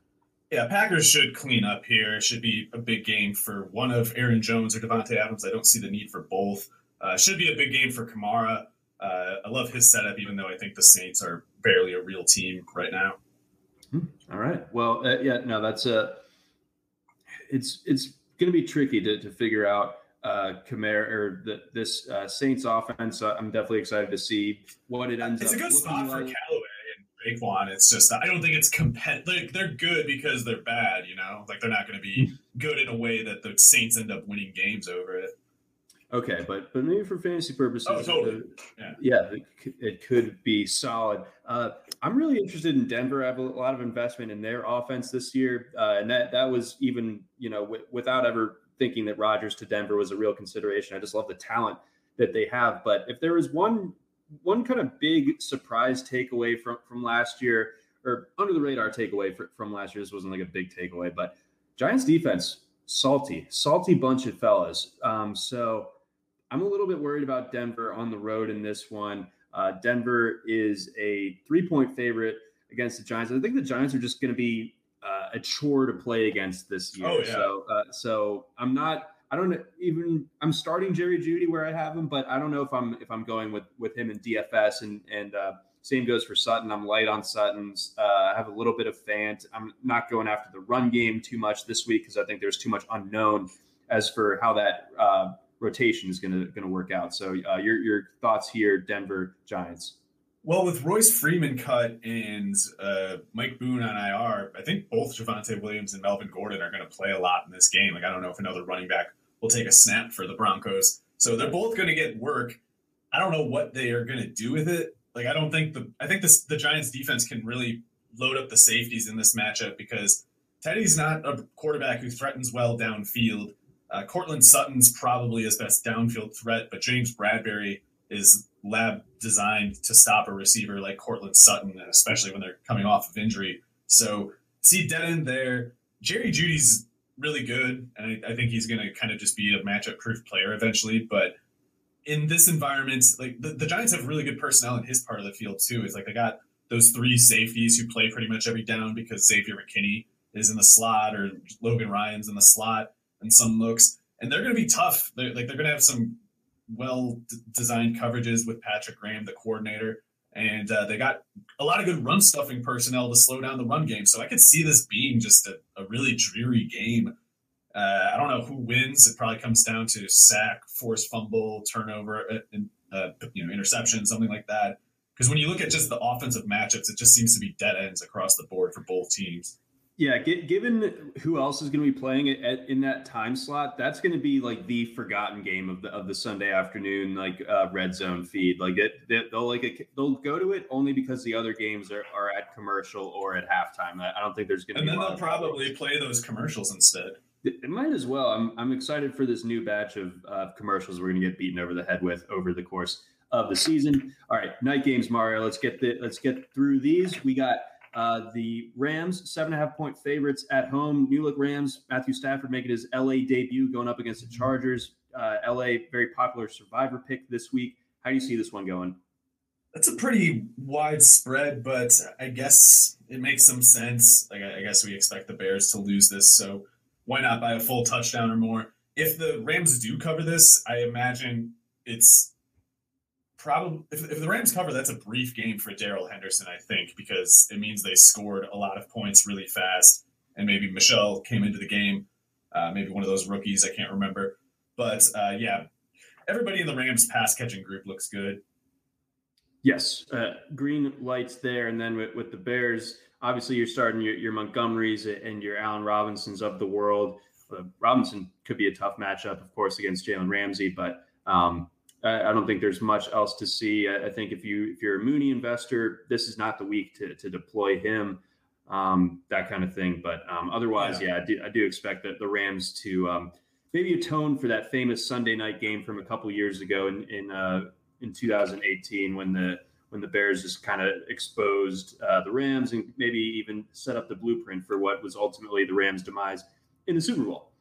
Yeah, Packers should clean up here. It should be a big game for one of Aaron Jones or Davante Adams. I don't see the need for both. Uh, should be a big game for Kamara. Uh, I love his setup, even though I think the Saints are barely a real team right now. Hmm. All right. Well, uh, yeah, no, that's a. It's it's going to be tricky to, to figure out uh, Kamara or the, this uh, Saints offense. Uh, I'm definitely excited to see what it ends it's up. It's a good spot like. for Callaway and Raekwon. It's just I don't think it's competitive. Like, they're good because they're bad. You know, like they're not going to be good in a way that the Saints end up winning games over it. Okay, but but maybe for fantasy purposes, oh, totally. yeah, yeah it, it, could be solid. Uh, I'm really interested in Denver. I have a lot of investment in their offense this year, uh, and that that was even you know w- without ever thinking that Rodgers to Denver was a real consideration. I just love the talent that they have. But if there was one one kind of big surprise takeaway from from last year, or under the radar takeaway for, from last year, this wasn't like a big takeaway, but Giants defense salty, salty bunch of fellas. Um, so I'm a little bit worried about Denver on the road in this one. Uh, Denver is a three point favorite against the Giants. I think the Giants are just going to be uh, a chore to play against this year. Oh, yeah. So, uh, so I'm not. I don't even. I'm starting Jerry Jeudy where I have him, but I don't know if I'm if I'm going with with him in DFS and and uh, same goes for Sutton. I'm light on Sutton's. Uh, I have a little bit of Fant. I'm not going after the run game too much this week because I think there's too much unknown as for how that uh, rotation is going to going to work out. So uh, your your thoughts here, Denver Giants. Well, with Royce Freeman cut and uh, Mike Boone on IR, I think both Javonte Williams and Melvin Gordon are going to play a lot in this game. Like I don't know if another running back will take a snap for the Broncos, so they're both going to get work. I don't know what they are going to do with it. Like I don't think the I think this the Giants defense can really load up the safeties in this matchup because Teddy's not a quarterback who threatens well downfield. Uh, Courtland Sutton's probably his best downfield threat, but James Bradberry is lab designed to stop a receiver like Courtland Sutton, especially when they're coming off of injury. So see dead end there. Jerry Jeudy's really good, and I, I think he's going to kind of just be a matchup proof player eventually. But in this environment, like the, the Giants have really good personnel in his part of the field too. It's like they got those three safeties who play pretty much every down because Xavier McKinney is in the slot or Logan Ryan's in the slot some looks, and they're going to be tough. They're, like they're going to have some well designed coverages with Patrick Graham, the coordinator, and uh, they got a lot of good run stuffing personnel to slow down the run game. So I could see this being just a, a really dreary game. Uh, I don't know who wins. It probably comes down to sack, forced fumble, turnover, uh, uh, you know interception, something like that. Because when you look at just the offensive matchups, it just seems to be dead ends across the board for both teams. Yeah, given who else is going to be playing it at, in that time slot, that's going to be like the forgotten game of the of the Sunday afternoon like uh, red zone feed. Like it, they'll like they'll go to it only because the other games are, are at commercial or at halftime. I don't think there's going to. Be. And then they'll probably play those commercials instead. It might as well. I'm I'm excited for this new batch of uh, commercials we're going to get beaten over the head with over the course of the season. All right, night games, Mario. Let's get the let's get through these. We got uh, the Rams, seven and a half point favorites at home. New look Rams, Matthew Stafford making his LA debut going up against the Chargers. Uh, LA, very popular survivor pick this week. How do you see this one going? That's a pretty wide spread, but I guess it makes some sense. Like I guess we expect the Bears to lose this, so why not by a full touchdown or more? If the Rams do cover this, I imagine it's probably if, if the Rams cover, that's a brief game for Darrell Henderson, I think, because it means they scored a lot of points really fast, and maybe Michel came into the game, uh, maybe one of those rookies, I can't remember, but uh, yeah, everybody in the Rams pass catching group looks good. Yes, uh, green lights there, and then with, with, the Bears, obviously you're starting your, your Montgomerys and your Allen Robinsons of the world. Uh, Robinson could be a tough matchup, of course, against Jalen Ramsey, but um, I, don't think there's much else to see. I, think if you if you're a Mooney investor, this is not the week to to deploy him, um, that kind of thing. But um, otherwise, yeah, yeah I, do, I, do, expect that the Rams to um, maybe atone for that famous Sunday night game from a couple years ago in in uh, in 2018 when the when the Bears just kind of exposed uh, the Rams and maybe even set up the blueprint for what was ultimately the Rams' demise in the Super Bowl.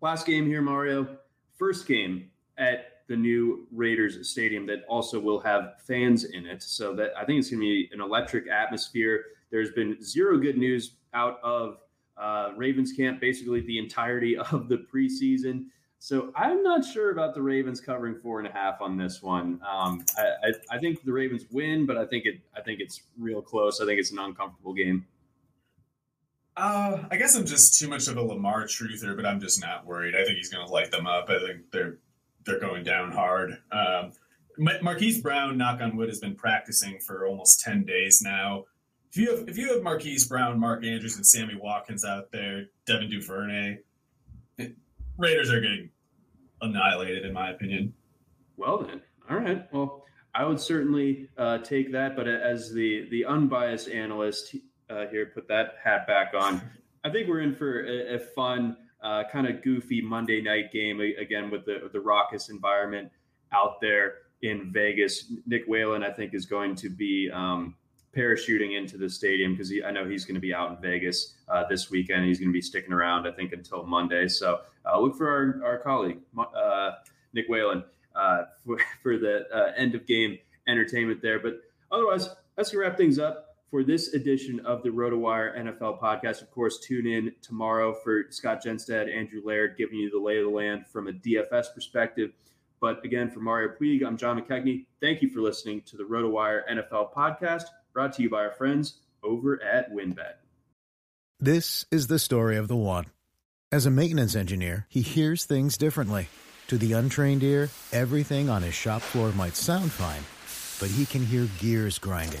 Last game here, Mario. First game at the new Raiders stadium that also will have fans in it. So that I think it's going to be an electric atmosphere. There's been zero good news out of uh, Ravens camp basically the entirety of the preseason. So I'm not sure about the Ravens covering four and a half on this one. Um, I, I, I, think the Ravens win, but I think it I think it's real close. I think it's an uncomfortable game. Uh, I guess I'm just too much of a Lamar truther, but I'm just not worried. I think he's going to light them up. I think they're they're going down hard. Um, Marquise Brown, knock on wood, has been practicing for almost ten days now. If you have if you have Marquise Brown, Mark Andrews, and Sammy Watkins out there, Devin Duvernay, Raiders are getting annihilated, in my opinion. Well then, all right. Well, I would certainly uh, take that, but as the the unbiased analyst uh, here, put that hat back on. I think we're in for a, a fun uh, kind of goofy Monday night game again with the the raucous environment out there in Vegas. Nick Whalen, I think, is going to be um, parachuting into the stadium because I know he's going to be out in Vegas uh, this weekend. He's going to be sticking around, I think, until Monday. So uh, look for our, our colleague, uh, Nick Whalen, uh, for, for the uh, end of game entertainment there. But otherwise, that's going to wrap things up for this edition of the RotoWire NFL podcast. Of course, tune in tomorrow for Scott Jenstad, Andrew Laird, giving you the lay of the land from a DFS perspective. But again, for Mario Puig, I'm John McKechnie. Thank you for listening to the RotoWire NFL podcast, brought to you by our friends over at WynnBET. This is the story of the one. As a maintenance engineer, he hears things differently. To the untrained ear, everything on his shop floor might sound fine, but he can hear gears grinding